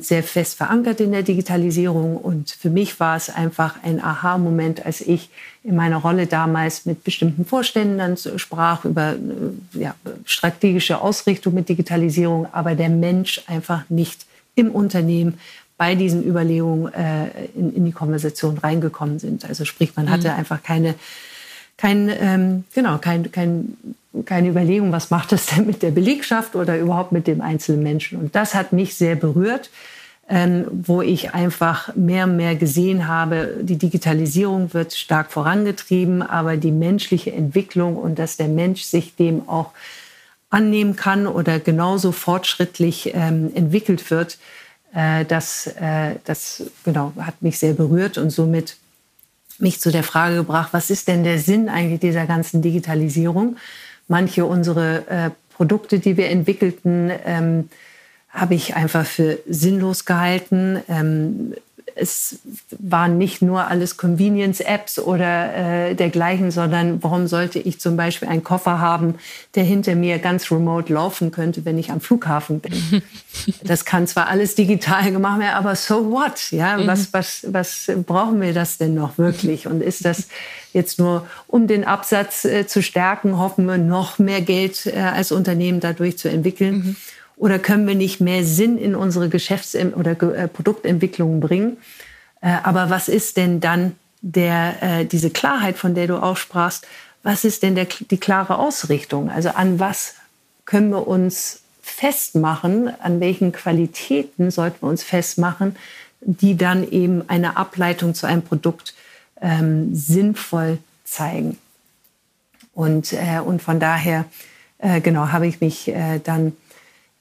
sehr fest verankert in der Digitalisierung. Und für mich war es einfach ein Aha-Moment, als ich in meiner Rolle damals mit bestimmten Vorständen sprach über äh, ja, strategische Ausrichtung mit Digitalisierung, aber der Mensch einfach nicht im Unternehmen bei diesen Überlegungen äh, in, in, die Konversation reingekommen sind. Also sprich, man hatte mhm. einfach keine kein, ähm, genau, kein, kein, keine Überlegung, was macht das denn mit der Belegschaft oder überhaupt mit dem einzelnen Menschen. Und das hat mich sehr berührt, ähm, wo ich einfach mehr und mehr gesehen habe, die Digitalisierung wird stark vorangetrieben, aber die menschliche Entwicklung und dass der Mensch sich dem auch annehmen kann oder genauso fortschrittlich ähm, entwickelt wird, äh, das, äh, das genau, hat mich sehr berührt und somit mich zu der Frage gebracht, was ist denn der Sinn eigentlich dieser ganzen Digitalisierung? Manche unserer äh, Produkte, die wir entwickelten, ähm, habe ich einfach für sinnlos gehalten. Ähm, es waren nicht nur alles Convenience-Apps oder äh, dergleichen, sondern warum sollte ich zum Beispiel einen Koffer haben, der hinter mir ganz remote laufen könnte, wenn ich am Flughafen bin? [LAUGHS] das kann zwar alles digital gemacht werden, aber so what? Ja, mhm. was, was, was brauchen wir das denn noch wirklich? Und ist das jetzt nur, um den Absatz äh, zu stärken, hoffen wir noch mehr Geld äh, als Unternehmen dadurch zu entwickeln? Mhm. Oder können wir nicht mehr Sinn in unsere Geschäfts- oder äh, Produktentwicklung bringen? Äh, aber was ist denn dann der, äh, diese Klarheit, von der du auch sprachst, was ist denn der, die klare Ausrichtung? Also an was können wir uns festmachen, an welchen Qualitäten sollten wir uns festmachen, die dann eben eine Ableitung zu einem Produkt ähm, sinnvoll zeigen. Und, äh, und von daher, äh, genau, habe ich mich äh, dann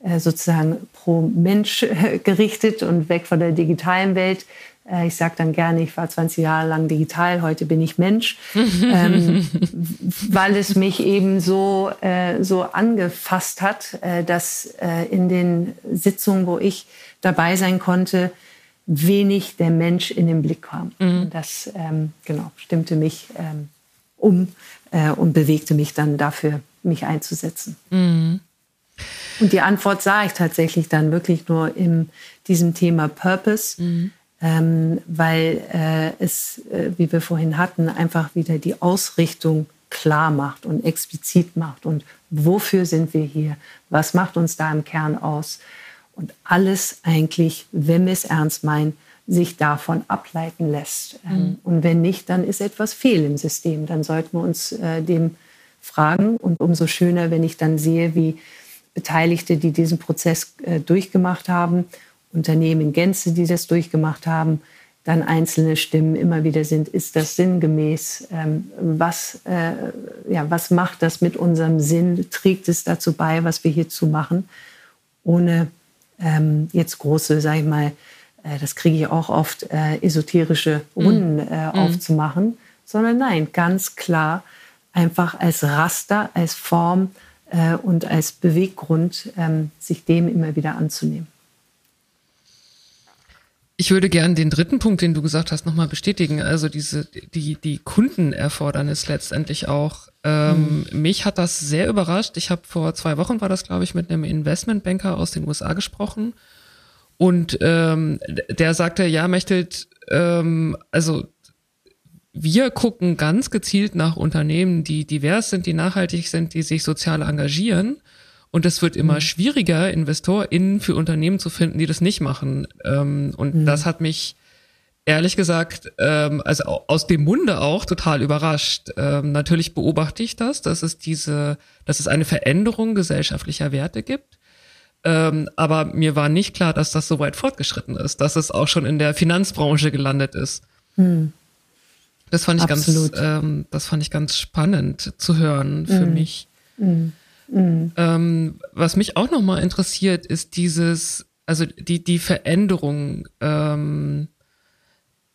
äh, sozusagen pro Mensch [LAUGHS] gerichtet und weg von der digitalen Welt. Äh, ich sage dann gerne, ich war 20 Jahre lang digital, heute bin ich Mensch, [LAUGHS] ähm, weil es mich eben so, äh, so angefasst hat, äh, dass äh, in den Sitzungen, wo ich dabei sein konnte, wenig der Mensch in den Blick kam. Mhm. Das ähm, genau, stimmte mich ähm, um und bewegte mich dann dafür, mich einzusetzen. Mhm. Und die Antwort sah ich tatsächlich dann wirklich nur in diesem Thema Purpose, mhm. ähm, weil äh, es, äh, wie wir vorhin hatten, einfach wieder die Ausrichtung klar macht und explizit macht. Und wofür sind wir hier? Was macht uns da im Kern aus? Und alles eigentlich, wenn wir es ernst meinen, sich davon ableiten lässt. Ähm, mhm. Und wenn nicht, dann ist etwas fehl im System. Dann sollten wir uns äh, dem fragen. Und umso schöner, wenn ich dann sehe, wie Beteiligte, die diesen Prozess äh, durchgemacht haben, Unternehmen in Gänze, die das durchgemacht haben, dann einzelne Stimmen immer wieder sind, ist das sinngemäß? Ähm, was, äh, ja, was macht das mit unserem Sinn? Trägt es dazu bei, was wir hierzu machen? Ohne ähm, jetzt große, sag ich mal, äh, das kriege ich auch oft, äh, esoterische mhm. Runden äh, mm. aufzumachen, sondern nein, ganz klar einfach als Raster, als Form, äh, und als Beweggrund, ähm, sich dem immer wieder anzunehmen. Ich würde gerne den dritten Punkt, den du gesagt hast, nochmal bestätigen. Also diese, die, die Kundenerfordernis letztendlich auch. Ähm, mhm. Mich hat das sehr überrascht. Ich habe vor zwei Wochen war das, glaube ich, mit einem Investmentbanker aus den USA gesprochen. Und ähm, der sagte, ja, Mechtelt, ähm, also wir gucken ganz gezielt nach Unternehmen, die divers sind, die nachhaltig sind, die sich sozial engagieren. Und es wird immer mhm. schwieriger, InvestorInnen für Unternehmen zu finden, die das nicht machen. Ähm, und mhm. das hat mich ehrlich gesagt, ähm, also aus dem Munde auch total überrascht. Ähm, natürlich beobachte ich das, dass es diese, dass es eine Veränderung gesellschaftlicher Werte gibt. Ähm, aber mir war nicht klar, dass das so weit fortgeschritten ist, dass es auch schon in der Finanzbranche gelandet ist. Hm. Das fand ich Absolut. ganz, ähm, das fand ich ganz spannend zu hören für hm. mich. Hm. Hm. Ähm, was mich auch nochmal interessiert, ist dieses, also die, die Veränderung, ähm,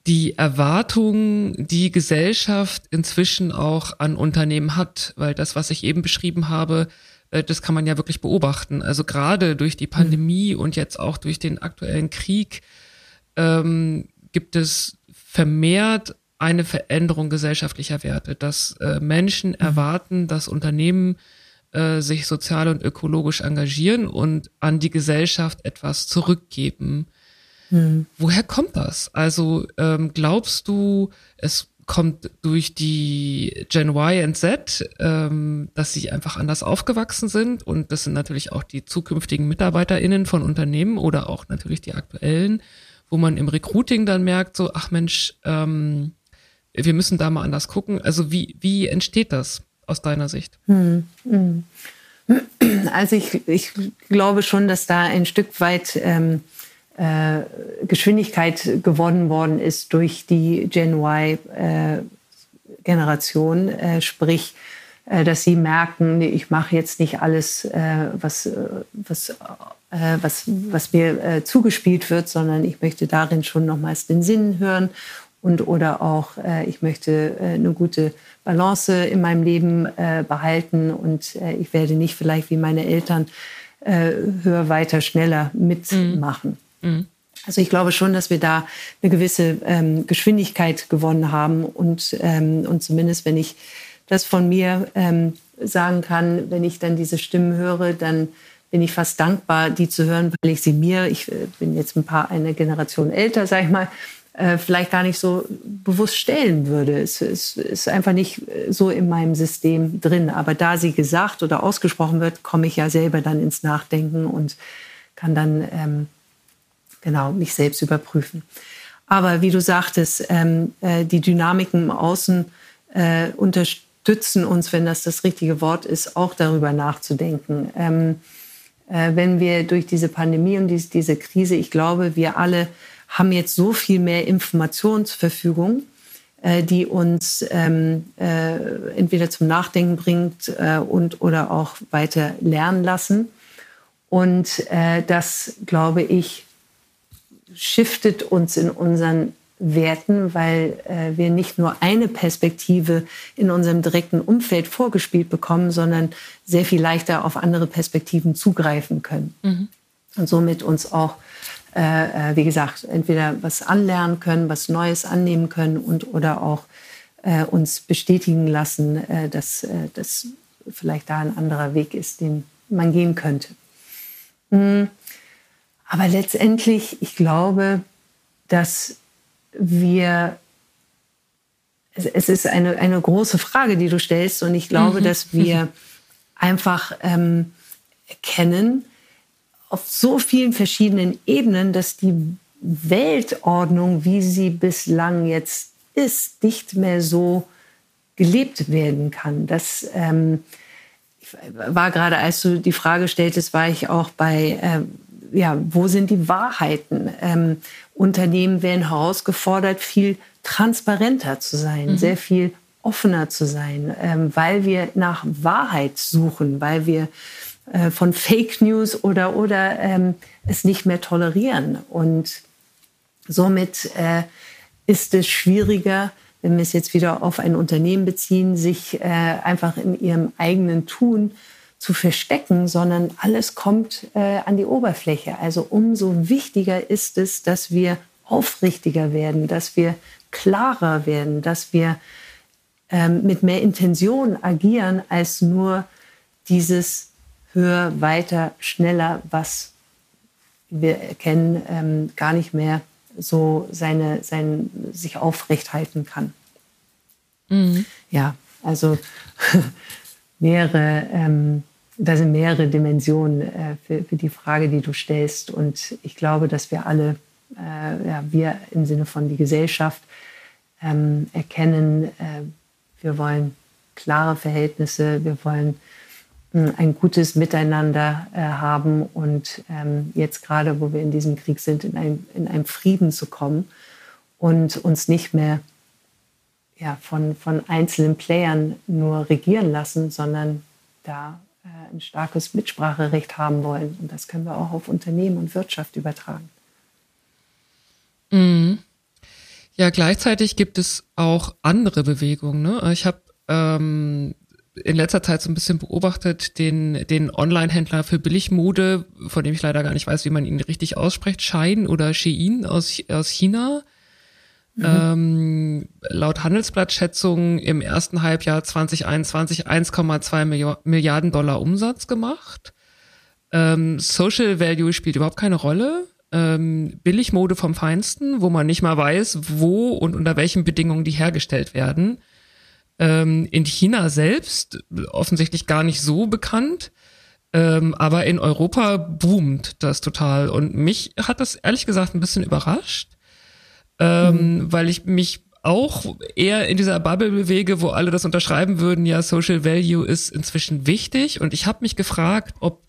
die Erwartungen, die Gesellschaft inzwischen auch an Unternehmen hat, weil das, was ich eben beschrieben habe, äh, das kann man ja wirklich beobachten. Also gerade durch die Pandemie mhm. und jetzt auch durch den aktuellen Krieg ähm, gibt es vermehrt eine Veränderung gesellschaftlicher Werte, dass äh, Menschen mhm. erwarten, dass Unternehmen äh, sich sozial und ökologisch engagieren und an die Gesellschaft etwas zurückgeben. Mhm. Woher kommt das? Also ähm, glaubst du, es kommt durch die Gen Y und Z, ähm, dass sie einfach anders aufgewachsen sind und das sind natürlich auch die zukünftigen MitarbeiterInnen von Unternehmen oder auch natürlich die aktuellen, wo man im Recruiting dann merkt, so, ach Mensch, ähm, wir müssen da mal anders gucken. Also wie, wie entsteht das aus deiner Sicht? Hm, hm. [CLEARS THROAT] Also ich, ich glaube schon, dass da ein Stück weit ähm, äh, Geschwindigkeit gewonnen worden ist durch die Gen Y-Generation, äh, äh, sprich, äh, dass sie merken, ich mache jetzt nicht alles, äh, was, äh, was, was, was mir zugespielt wird, sondern ich möchte darin schon nochmals den Sinn hören und oder auch ich möchte eine gute Balance in meinem Leben behalten und ich werde nicht vielleicht wie meine Eltern höher, weiter, schneller mitmachen. Mhm. Also ich glaube schon, dass wir da eine gewisse ähm, Geschwindigkeit gewonnen haben und, ähm, und zumindest wenn ich das von mir ähm, sagen kann, wenn ich dann diese Stimmen höre, dann bin ich fast dankbar, die zu hören, weil ich sie mir, ich äh, bin jetzt ein paar eine Generation älter, sag ich mal, äh, vielleicht gar nicht so bewusst stellen würde. Es, es, ist einfach nicht äh, so in meinem System drin. Aber da sie gesagt oder ausgesprochen wird, komme ich ja selber dann ins Nachdenken und kann dann ähm, genau, mich selbst überprüfen. Aber wie du sagtest, ähm, äh, die Dynamiken im Außen äh, unterstützen uns, wenn das das richtige Wort ist, auch darüber nachzudenken. Ähm, äh, wenn wir durch diese Pandemie und diese, diese Krise, ich glaube, wir alle haben jetzt so viel mehr Informationen zur Verfügung, äh, die uns ähm, äh, entweder zum Nachdenken bringt äh, und oder auch weiter lernen lassen. Und das, glaube ich, shiftet uns in unseren Werten, weil äh, wir nicht nur eine Perspektive in unserem direkten Umfeld vorgespielt bekommen, sondern sehr viel leichter auf andere Perspektiven zugreifen können. Mhm. Und somit uns auch, äh, äh, wie gesagt, entweder was anlernen können, was Neues annehmen können und oder auch äh, uns bestätigen lassen, äh, dass äh, das vielleicht da ein anderer Weg ist, den man gehen könnte. Mhm. Aber letztendlich, ich glaube, dass wir, es ist eine, eine große Frage, die du stellst, und ich glaube, mhm. dass wir [LAUGHS] einfach ähm, erkennen, auf so vielen verschiedenen Ebenen, dass die Weltordnung, wie sie bislang jetzt ist, nicht mehr so gelebt werden kann. Das ähm, war gerade, als du die Frage stelltest, war ich auch bei äh, ja, wo sind die Wahrheiten? Ähm, Unternehmen werden herausgefordert, viel transparenter zu sein, mhm. sehr viel offener zu sein, ähm, weil wir nach Wahrheit suchen, weil wir äh, von Fake News oder, oder ähm, es nicht mehr tolerieren. Und somit äh, ist es schwieriger, wenn wir es jetzt wieder auf ein Unternehmen beziehen, sich äh, einfach in ihrem eigenen Tun zu verstecken, sondern alles kommt äh, an die Oberfläche. Also umso wichtiger ist es, dass wir aufrichtiger werden, dass wir klarer werden, dass wir ähm, mit mehr Intention agieren als nur dieses höher, weiter, schneller, was wir erkennen, ähm, gar nicht mehr so seine, sein, sich aufrecht halten kann. Mhm. Ja, also [LAUGHS] mehrere ähm, da sind mehrere Dimensionen äh, für, für, die Frage, die du stellst. Und ich glaube, dass wir alle, äh, ja, wir im Sinne von die Gesellschaft, ähm, erkennen, äh, wir wollen klare Verhältnisse, wir wollen ein gutes Miteinander äh, haben und ähm, jetzt gerade, wo wir in diesem Krieg sind, in einem, in einem Frieden zu kommen und uns nicht mehr ja, von, von einzelnen Playern nur regieren lassen, sondern da äh, ein starkes Mitspracherecht haben wollen. Und das können wir auch auf Unternehmen und Wirtschaft übertragen. Mhm. Ja, gleichzeitig gibt es auch andere Bewegungen. Ne? Ich habe ähm, in letzter Zeit so ein bisschen beobachtet den, den Online-Händler für Billigmode, von dem ich leider gar nicht weiß, wie man ihn richtig ausspricht, Shine oder Shein aus, aus China. Mhm. Ähm, laut Handelsblatt-Schätzungen im ersten Halbjahr 2021 1,2 Milliarden Dollar Umsatz gemacht. Ähm, Social Value spielt überhaupt keine Rolle. Ähm, Billigmode vom Feinsten, wo man nicht mal weiß, wo und unter welchen Bedingungen die hergestellt werden. Ähm, in China selbst offensichtlich gar nicht so bekannt. Ähm, aber in Europa boomt das total. Und mich hat das ehrlich gesagt ein bisschen überrascht ähm, mhm. weil ich mich auch eher in dieser Bubble bewege, wo alle das unterschreiben würden, ja, Social Value ist inzwischen wichtig. Und ich habe mich gefragt, ob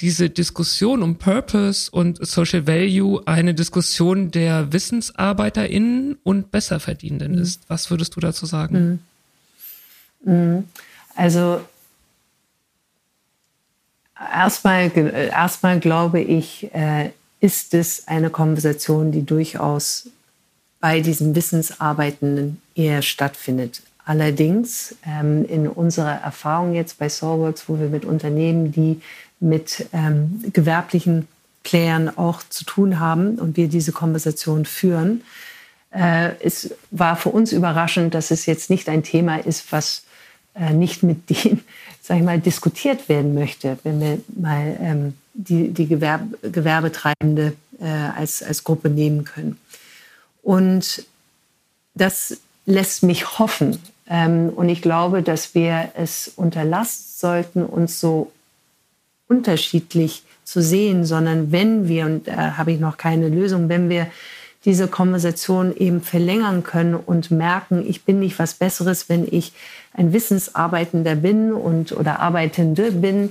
diese Diskussion um Purpose und Social Value eine Diskussion der WissensarbeiterInnen und Besserverdienenden mhm. ist. Was würdest du dazu sagen? Mhm. Mhm. Also erstmal, erstmal glaube ich, äh, ist es eine Konversation, die durchaus bei diesen Wissensarbeitenden eher stattfindet. Allerdings ähm, in unserer Erfahrung jetzt bei Soulworks, wo wir mit Unternehmen, die mit ähm, gewerblichen Playern auch zu tun haben und wir diese Konversation führen, äh, es war für uns überraschend, dass es jetzt nicht ein Thema ist, was nicht mit denen, [LAUGHS] sag ich mal, diskutiert werden möchte, wenn wir mal ähm, die, die Gewerbe, Gewerbetreibende äh, als, als Gruppe nehmen können. Und das lässt mich hoffen. Ähm, und ich glaube, dass wir es unterlassen sollten, uns so unterschiedlich zu sehen, sondern wenn wir, und da habe ich noch keine Lösung, wenn wir diese Konversation eben verlängern können und merken, ich bin nicht was Besseres, wenn ich ein Wissensarbeitender bin und oder Arbeitende bin,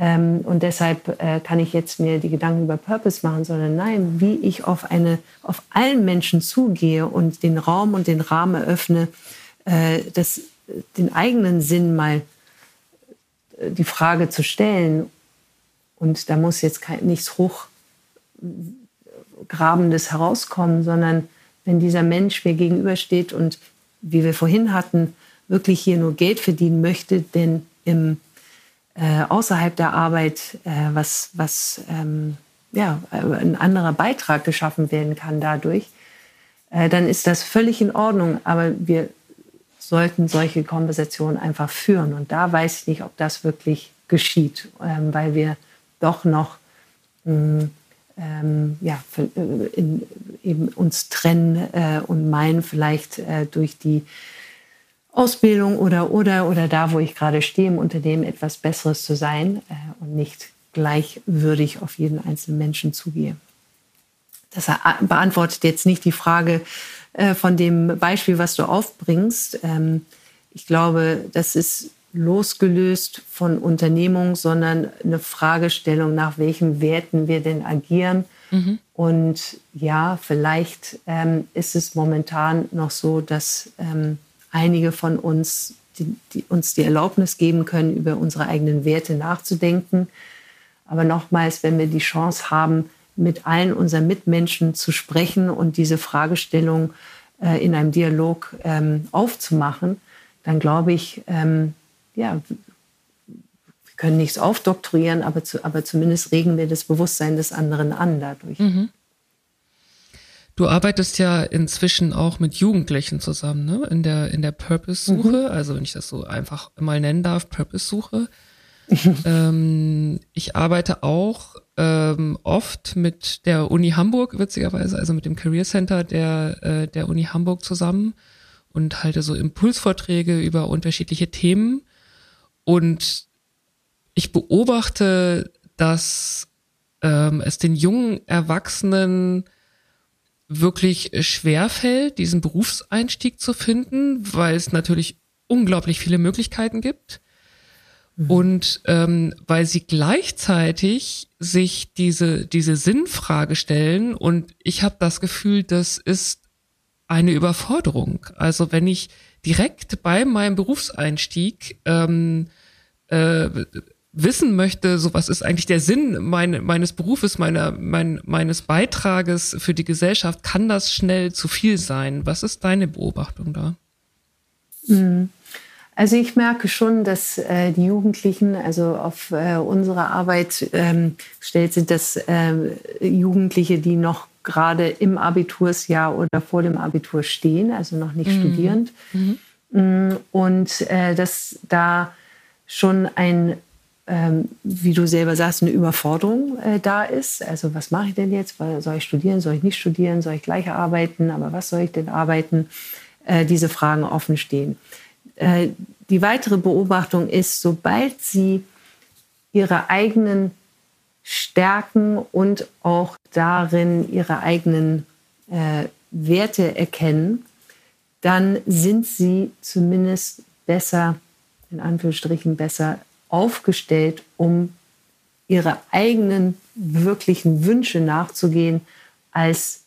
ähm, und deshalb äh, kann ich jetzt mir die Gedanken über Purpose machen, sondern nein, wie ich auf eine, auf allen Menschen zugehe und den Raum und den Rahmen eröffne, äh, das, den eigenen Sinn mal äh, die Frage zu stellen. Und da muss jetzt kein, nichts Hochgrabendes herauskommen, sondern wenn dieser Mensch mir gegenübersteht und wie wir vorhin hatten, wirklich hier nur Geld verdienen möchte, denn im äh, außerhalb der Arbeit, äh, was, was ähm, ja, ein anderer Beitrag geschaffen werden kann dadurch, äh, dann ist das völlig in Ordnung. Aber wir sollten solche Konversationen einfach führen. Und da weiß ich nicht, ob das wirklich geschieht, ähm, weil wir doch noch mh, mm, ähm, ja, äh, in, eben uns trennen äh, und meinen, vielleicht äh, durch die Ausbildung oder oder oder da, wo ich gerade stehe im Unternehmen, etwas Besseres zu sein äh, und nicht gleichwürdig auf jeden einzelnen Menschen zugehe. Das beantwortet jetzt nicht die Frage äh, von dem Beispiel, was du aufbringst. Ähm, ich glaube, das ist losgelöst von Unternehmung, sondern eine Fragestellung, nach welchen Werten wir denn agieren. Mhm. Und ja, vielleicht ähm, ist es momentan noch so, dass ähm, einige von uns, die, die uns die Erlaubnis geben können, über unsere eigenen Werte nachzudenken. Aber nochmals, wenn wir die Chance haben, mit allen unseren Mitmenschen zu sprechen und diese Fragestellung äh, in einem Dialog ähm, aufzumachen, dann glaube ich, ähm, ja, wir können nichts aufdoktorieren, aber, zu, aber zumindest regen wir das Bewusstsein des anderen an dadurch. Mhm. Du arbeitest ja inzwischen auch mit Jugendlichen zusammen, ne? In der, in der Purpose-Suche, mhm. also wenn ich das so einfach mal nennen darf, Purpose-Suche. [LAUGHS] ähm, ich arbeite auch ähm, oft mit der Uni Hamburg, witzigerweise, also mit dem Career Center der, äh, der Uni Hamburg zusammen und halte so Impulsvorträge über unterschiedliche Themen. Und ich beobachte, dass ähm, es den jungen Erwachsenen wirklich schwer fällt, diesen Berufseinstieg zu finden, weil es natürlich unglaublich viele Möglichkeiten gibt. Mhm. Und ähm, weil sie gleichzeitig sich diese, diese Sinnfrage stellen und ich habe das Gefühl, das ist eine Überforderung. Also wenn ich direkt bei meinem Berufseinstieg ähm, äh, wissen möchte, so was ist eigentlich der Sinn mein, meines Berufes, meiner, mein, meines Beitrages für die Gesellschaft, kann das schnell zu viel sein. Was ist deine Beobachtung da? Mhm. Also ich merke schon, dass äh, die Jugendlichen, also auf äh, unsere Arbeit ähm, gestellt sind, dass äh, Jugendliche, die noch gerade im Abitursjahr oder vor dem Abitur stehen, also noch nicht mhm. studierend. Mhm. Mm, und äh, dass da schon ein, ähm, wie du selber sagst, eine Überforderung äh, da ist. Also was mache ich denn jetzt? Soll ich studieren? Soll ich nicht studieren? Soll ich gleich arbeiten? Aber was soll ich denn arbeiten? Äh, diese Fragen offen stehen. Äh, die weitere Beobachtung ist, sobald sie ihre eigenen Stärken und auch darin ihre eigenen äh, Werte erkennen, dann sind sie zumindest besser, in Anführungsstrichen besser aufgestellt, um ihre eigenen wirklichen Wünsche nachzugehen, als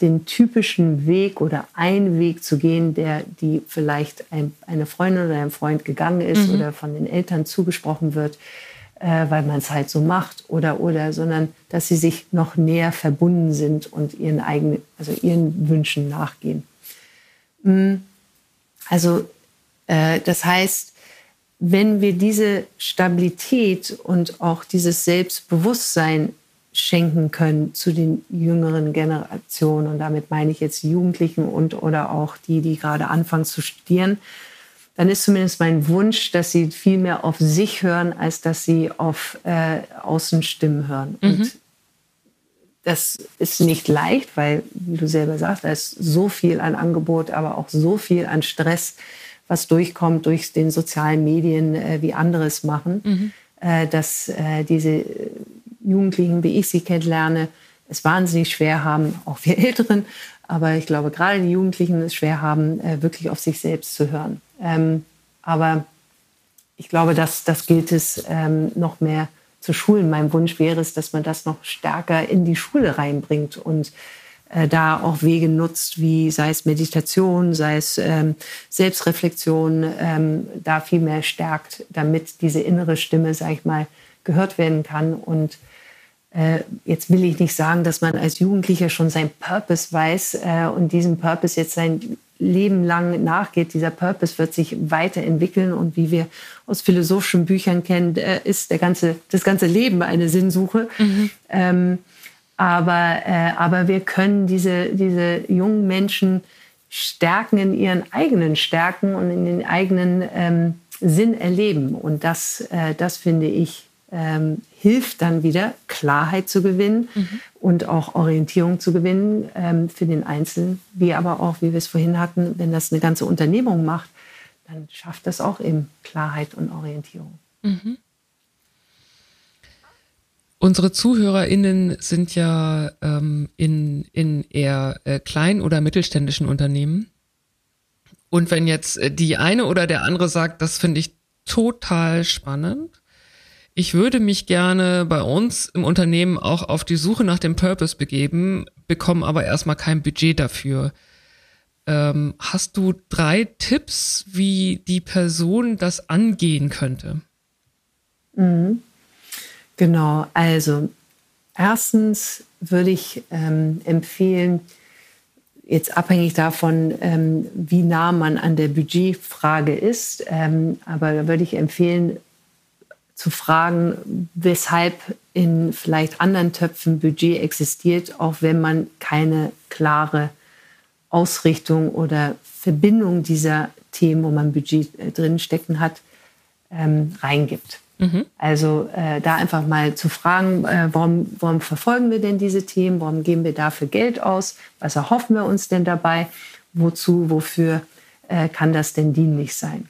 den typischen Weg oder einen Weg zu gehen, der die vielleicht ein, eine Freundin oder ein Freund gegangen ist mhm. oder von den Eltern zugesprochen wird, äh, weil man es halt so macht oder oder, sondern dass sie sich noch näher verbunden sind und ihren eigenen, also ihren Wünschen nachgehen. Mhm. Also äh, das heißt, wenn wir diese Stabilität und auch dieses Selbstbewusstsein schenken können zu den jüngeren Generationen. Und damit meine ich jetzt Jugendlichen und oder auch die, die gerade anfangen zu studieren. Dann ist zumindest mein Wunsch, dass sie viel mehr auf sich hören, als dass sie auf äh, Außenstimmen hören. Mhm. Und das ist nicht leicht, weil, wie du selber sagst, da ist so viel an Angebot, aber auch so viel an Stress, was durchkommt durch den sozialen Medien, äh, wie andere es machen, mhm. äh, dass äh, diese Jugendlichen, wie ich sie kennenlerne, es wahnsinnig schwer haben, auch wir Älteren, aber ich glaube gerade die Jugendlichen es schwer haben, äh, wirklich auf sich selbst zu hören. Ähm, aber ich glaube, dass das gilt es ähm, noch mehr zu schulen. Mein Wunsch wäre es, dass man das noch stärker in die Schule reinbringt und da auch Wege nutzt, wie sei es Meditation, sei es ähm, Selbstreflexion, ähm, da viel mehr stärkt, damit diese innere Stimme, sag ich mal, gehört werden kann und äh, jetzt will ich nicht sagen, dass man als Jugendlicher schon sein Purpose weiß äh, und diesem Purpose jetzt sein Leben lang nachgeht. Dieser Purpose wird sich weiterentwickeln und wie wir aus philosophischen Büchern kennen, äh, ist der ganze, das ganze Leben eine Sinnsuche. Mhm. Ähm, aber, äh, aber wir können diese, diese jungen Menschen stärken in ihren eigenen Stärken und in den eigenen ähm, Sinn erleben. Und das, äh, das finde ich ähm, hilft dann wieder, Klarheit zu gewinnen mhm. und auch Orientierung zu gewinnen ähm, für den Einzelnen, wie aber auch, wie wir es vorhin hatten, wenn das eine ganze Unternehmung macht, dann schafft das auch eben Klarheit und Orientierung. Mhm. Unsere ZuhörerInnen sind ja ähm, in, in eher äh, klein- oder mittelständischen Unternehmen. Und wenn jetzt äh, die eine oder der andere sagt, das finde ich total spannend, ich würde mich gerne bei uns im Unternehmen auch auf die Suche nach dem Purpose begeben, bekomme aber erstmal kein Budget dafür. Ähm, hast du drei Tipps, wie die Person das angehen könnte? Mhm. Genau, also erstens würde ich ähm, empfehlen, jetzt abhängig davon, ähm, wie nah man an der Budgetfrage ist, ähm, aber da würde ich empfehlen, zu fragen, weshalb in vielleicht anderen Töpfen Budget existiert, auch wenn man keine klare Ausrichtung oder Verbindung dieser Themen, wo man Budget äh, drin stecken hat, ähm, reingibt. Mhm. Also äh, da einfach mal zu fragen, äh, warum, warum verfolgen wir denn diese Themen, warum geben wir dafür Geld aus, was erhoffen wir uns denn dabei, wozu, wofür äh, kann das denn dienlich sein.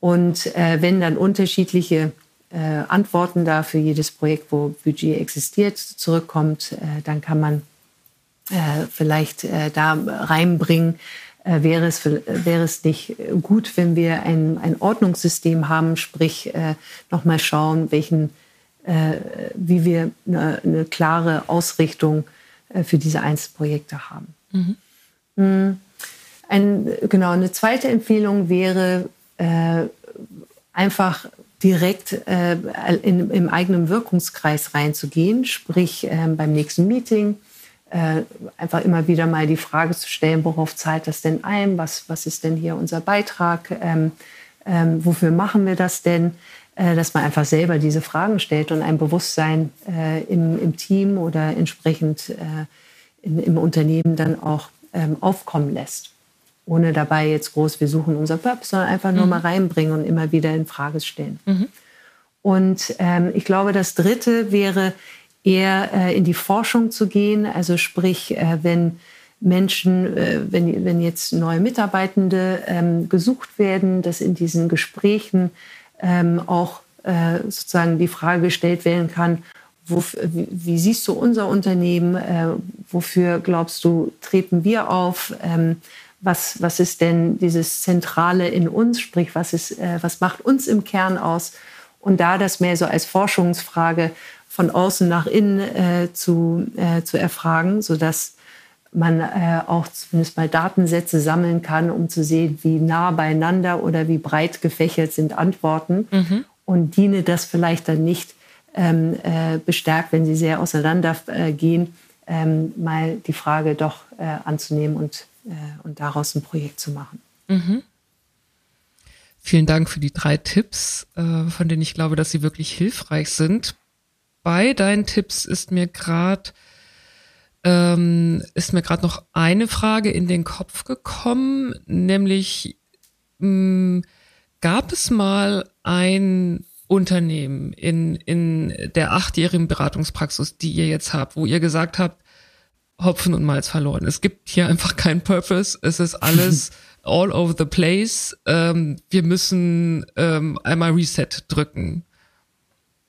Und äh, wenn dann unterschiedliche äh, Antworten da für jedes Projekt, wo Budget existiert, zurückkommt, äh, dann kann man vielleicht da reinbringen, wäre, es, wäre es nicht gut, wenn wir ein, ein Ordnungssystem haben, sprich äh, nochmal schauen, welchen, äh, wie wir eine, eine klare Ausrichtung äh, für diese Einzelprojekte haben. Mhm. Mm, ein, genau, eine zweite Empfehlung wäre äh, einfach direkt äh, in, im eigenen Wirkungskreis reinzugehen, sprich ähm, beim nächsten Meeting äh, einfach immer wieder mal die Frage zu stellen, worauf zahlt das denn ein? Was, was ist denn hier unser Beitrag? Ähm, ähm, wofür machen wir das denn? Äh, dass man einfach selber diese Fragen stellt und ein Bewusstsein äh, im, im, Team oder entsprechend äh, in, im Unternehmen dann auch ähm, aufkommen lässt. Ohne dabei jetzt groß, wir suchen unser Purpose, sondern einfach nur mhm. mal reinbringen und immer wieder in Frage stellen. Mhm. Und ähm, ich glaube, das Dritte wäre, eher äh, in die Forschung zu gehen. Also sprich, äh, wenn Menschen, äh, wenn, wenn jetzt neue Mitarbeitende ähm, gesucht werden, dass in diesen Gesprächen ähm, auch sozusagen die Frage gestellt werden kann, wo, wie, siehst du unser Unternehmen? Wofür glaubst du, treten wir auf? Ähm, was, was ist denn dieses Zentrale in uns? Sprich, was, ist, was macht uns im Kern aus? Und da das mehr so als Forschungsfrage von außen nach innen äh, zu, äh, zu erfragen, sodass man äh, auch zumindest mal Datensätze sammeln kann, um zu sehen, wie nah beieinander oder wie breit gefächert sind Antworten. Mhm. Und diene das vielleicht dann nicht ähm, äh, bestärkt, wenn sie sehr auseinandergehen, äh, ähm, mal die Frage doch äh, anzunehmen und, und daraus ein Projekt zu machen. Mhm. Vielen Dank für die drei Tipps, äh, von denen ich glaube, dass sie wirklich hilfreich sind bei deinen Tipps ist mir gerade ähm, ist mir gerade noch eine Frage in den Kopf gekommen, nämlich mh, hm, gab es mal ein Unternehmen in, in der achtjährigen Beratungspraxis, die ihr jetzt habt, wo ihr gesagt habt, Hopfen und Malz verloren. Es gibt hier einfach keinen Purpose. Es ist [LAUGHS] alles all over the place. Ähm, wir müssen ähm, einmal Reset drücken.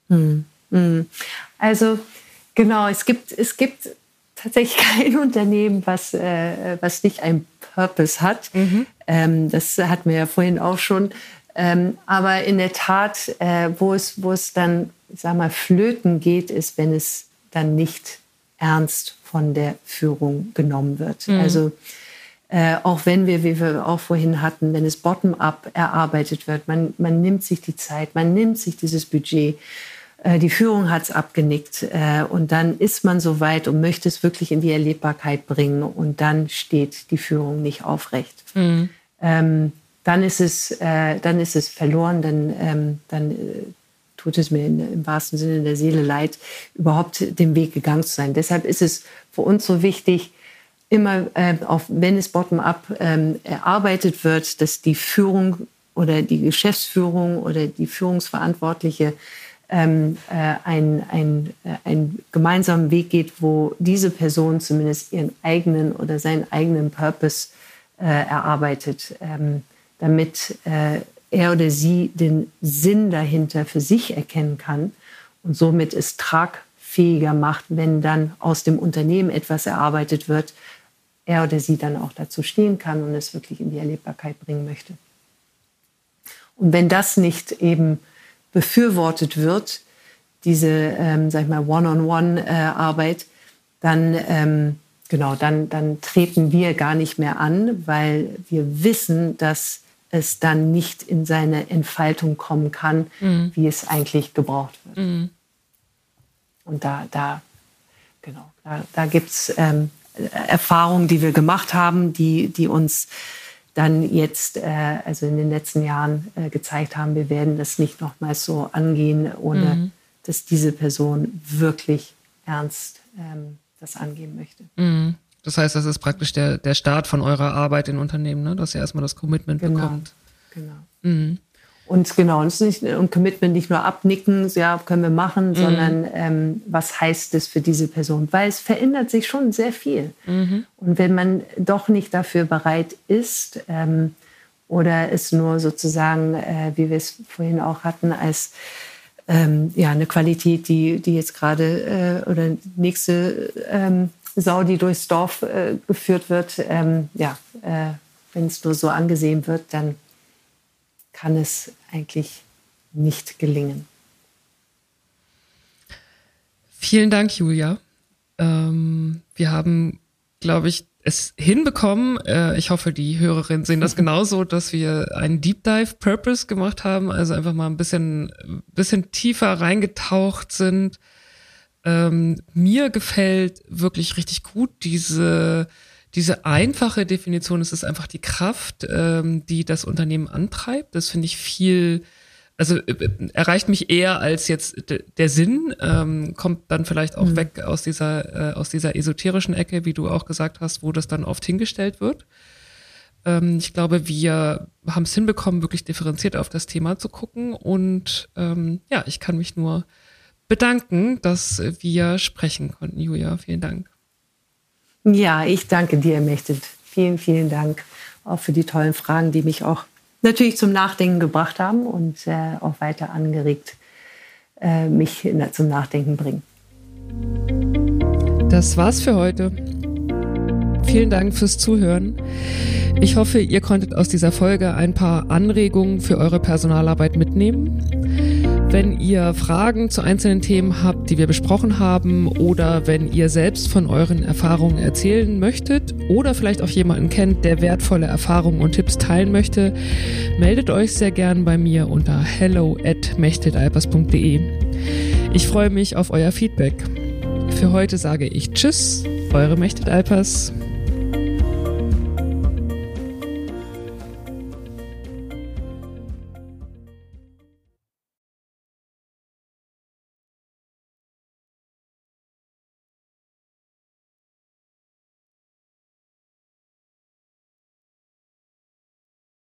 Hm. Hm. Also genau, es gibt, es gibt tatsächlich [LAUGHS] kein Unternehmen, was, äh, was nicht einen Purpose hat. Mhm. Ähm, das hatten wir ja vorhin auch schon. Ähm, aber in der Tat, äh, wo, es, wo es dann, ich sag mal, flöten geht, ist, wenn es dann nicht ernst von der Führung genommen wird. Mhm. Also äh, auch wenn wir, wie wir auch vorhin hatten, wenn es bottom-up erarbeitet wird, man, man nimmt sich die Zeit, man nimmt sich dieses Budget äh, die Führung hat es abgenickt äh, und dann ist man so weit und möchte es wirklich in die Erlebbarkeit bringen und dann steht die Führung nicht aufrecht. Mhm. Ähm, dann ist es, äh, dann ist es verloren, dann, ähm, dann äh, tut es mir in, im wahrsten Sinne der Seele leid, überhaupt den Weg gegangen zu sein. Deshalb ist es für uns so wichtig, immer, äh, auf, wenn es bottom-up ähm, erarbeitet wird, dass die Führung oder die Geschäftsführung oder die Führungsverantwortliche ähm, äh, ein, ein, äh, einen gemeinsamen Weg geht, wo diese Person zumindest ihren eigenen oder seinen eigenen Purpose äh, erarbeitet, ähm, damit äh, er oder sie den Sinn dahinter für sich erkennen kann und somit es tragfähiger macht, wenn dann aus dem Unternehmen etwas erarbeitet wird, er oder sie dann auch dazu stehen kann und es wirklich in die Erlebbarkeit bringen möchte. Und wenn das nicht eben befürwortet wird, diese, ähm, sag ich mal, One-on-One-Arbeit, dann, ähm, genau, dann, dann treten wir gar nicht mehr an, weil wir wissen, dass es dann nicht in seine Entfaltung kommen kann, mhm. wie es eigentlich gebraucht wird. Mhm. Und da, da, genau, da, da gibt es ähm, Erfahrungen, die wir gemacht haben, die, die uns dann jetzt, äh, also in den letzten Jahren äh, gezeigt haben, wir werden das nicht nochmals so angehen, ohne mhm. dass diese Person wirklich ernst ähm, das angehen möchte. Mhm. Das heißt, das ist praktisch der, der Start von eurer Arbeit in Unternehmen, ne? dass ihr erstmal das Commitment genau. bekommt. Genau. Mhm. Und genau, und, nicht, und Commitment nicht nur abnicken, so, ja, können wir machen, mhm. sondern ähm, was heißt es für diese Person? Weil es verändert sich schon sehr viel. Mhm. Und wenn man doch nicht dafür bereit ist ähm, oder es nur sozusagen, äh, wie wir es vorhin auch hatten, als ähm, ja, eine Qualität, die, die jetzt gerade äh, oder nächste ähm, Sau, die durchs Dorf äh, geführt wird, ähm, ja, äh, wenn es nur so angesehen wird, dann kann es eigentlich nicht gelingen. Vielen Dank, Julia. Ähm, wir haben, glaube ich, es hinbekommen. Äh, ich hoffe, die Hörerinnen sehen das [LAUGHS] genauso, dass wir einen Deep Dive Purpose gemacht haben, also einfach mal ein bisschen, bisschen tiefer reingetaucht sind. Ähm, mir gefällt wirklich richtig gut diese, diese einfache Definition. Es ist einfach die Kraft, ähm, die das Unternehmen antreibt. Das finde ich viel also äh, erreicht mich eher als jetzt der Sinn, ähm, kommt dann vielleicht auch mhm. weg aus dieser, äh, aus dieser esoterischen Ecke, wie du auch gesagt hast, wo das dann oft hingestellt wird. Ähm, ich glaube, wir haben es hinbekommen, wirklich differenziert auf das Thema zu gucken. Und ähm, ja, ich kann mich nur bedanken, dass wir sprechen konnten, Julia. Vielen Dank. Ja, ich danke dir, Mechtet. Vielen, vielen Dank auch für die tollen Fragen, die mich auch natürlich zum Nachdenken gebracht haben und äh, auch weiter angeregt äh, mich in, zum Nachdenken bringen. Das war's für heute. Vielen Dank fürs Zuhören. Ich hoffe, ihr konntet aus dieser Folge ein paar Anregungen für eure Personalarbeit mitnehmen. Wenn ihr Fragen zu einzelnen Themen habt, die wir besprochen haben, oder wenn ihr selbst von euren Erfahrungen erzählen möchtet oder vielleicht auch jemanden kennt, der wertvolle Erfahrungen und Tipps teilen möchte, meldet euch sehr gern bei mir unter hello at Ich freue mich auf euer Feedback. Für heute sage ich Tschüss, eure Mechtet Alpers.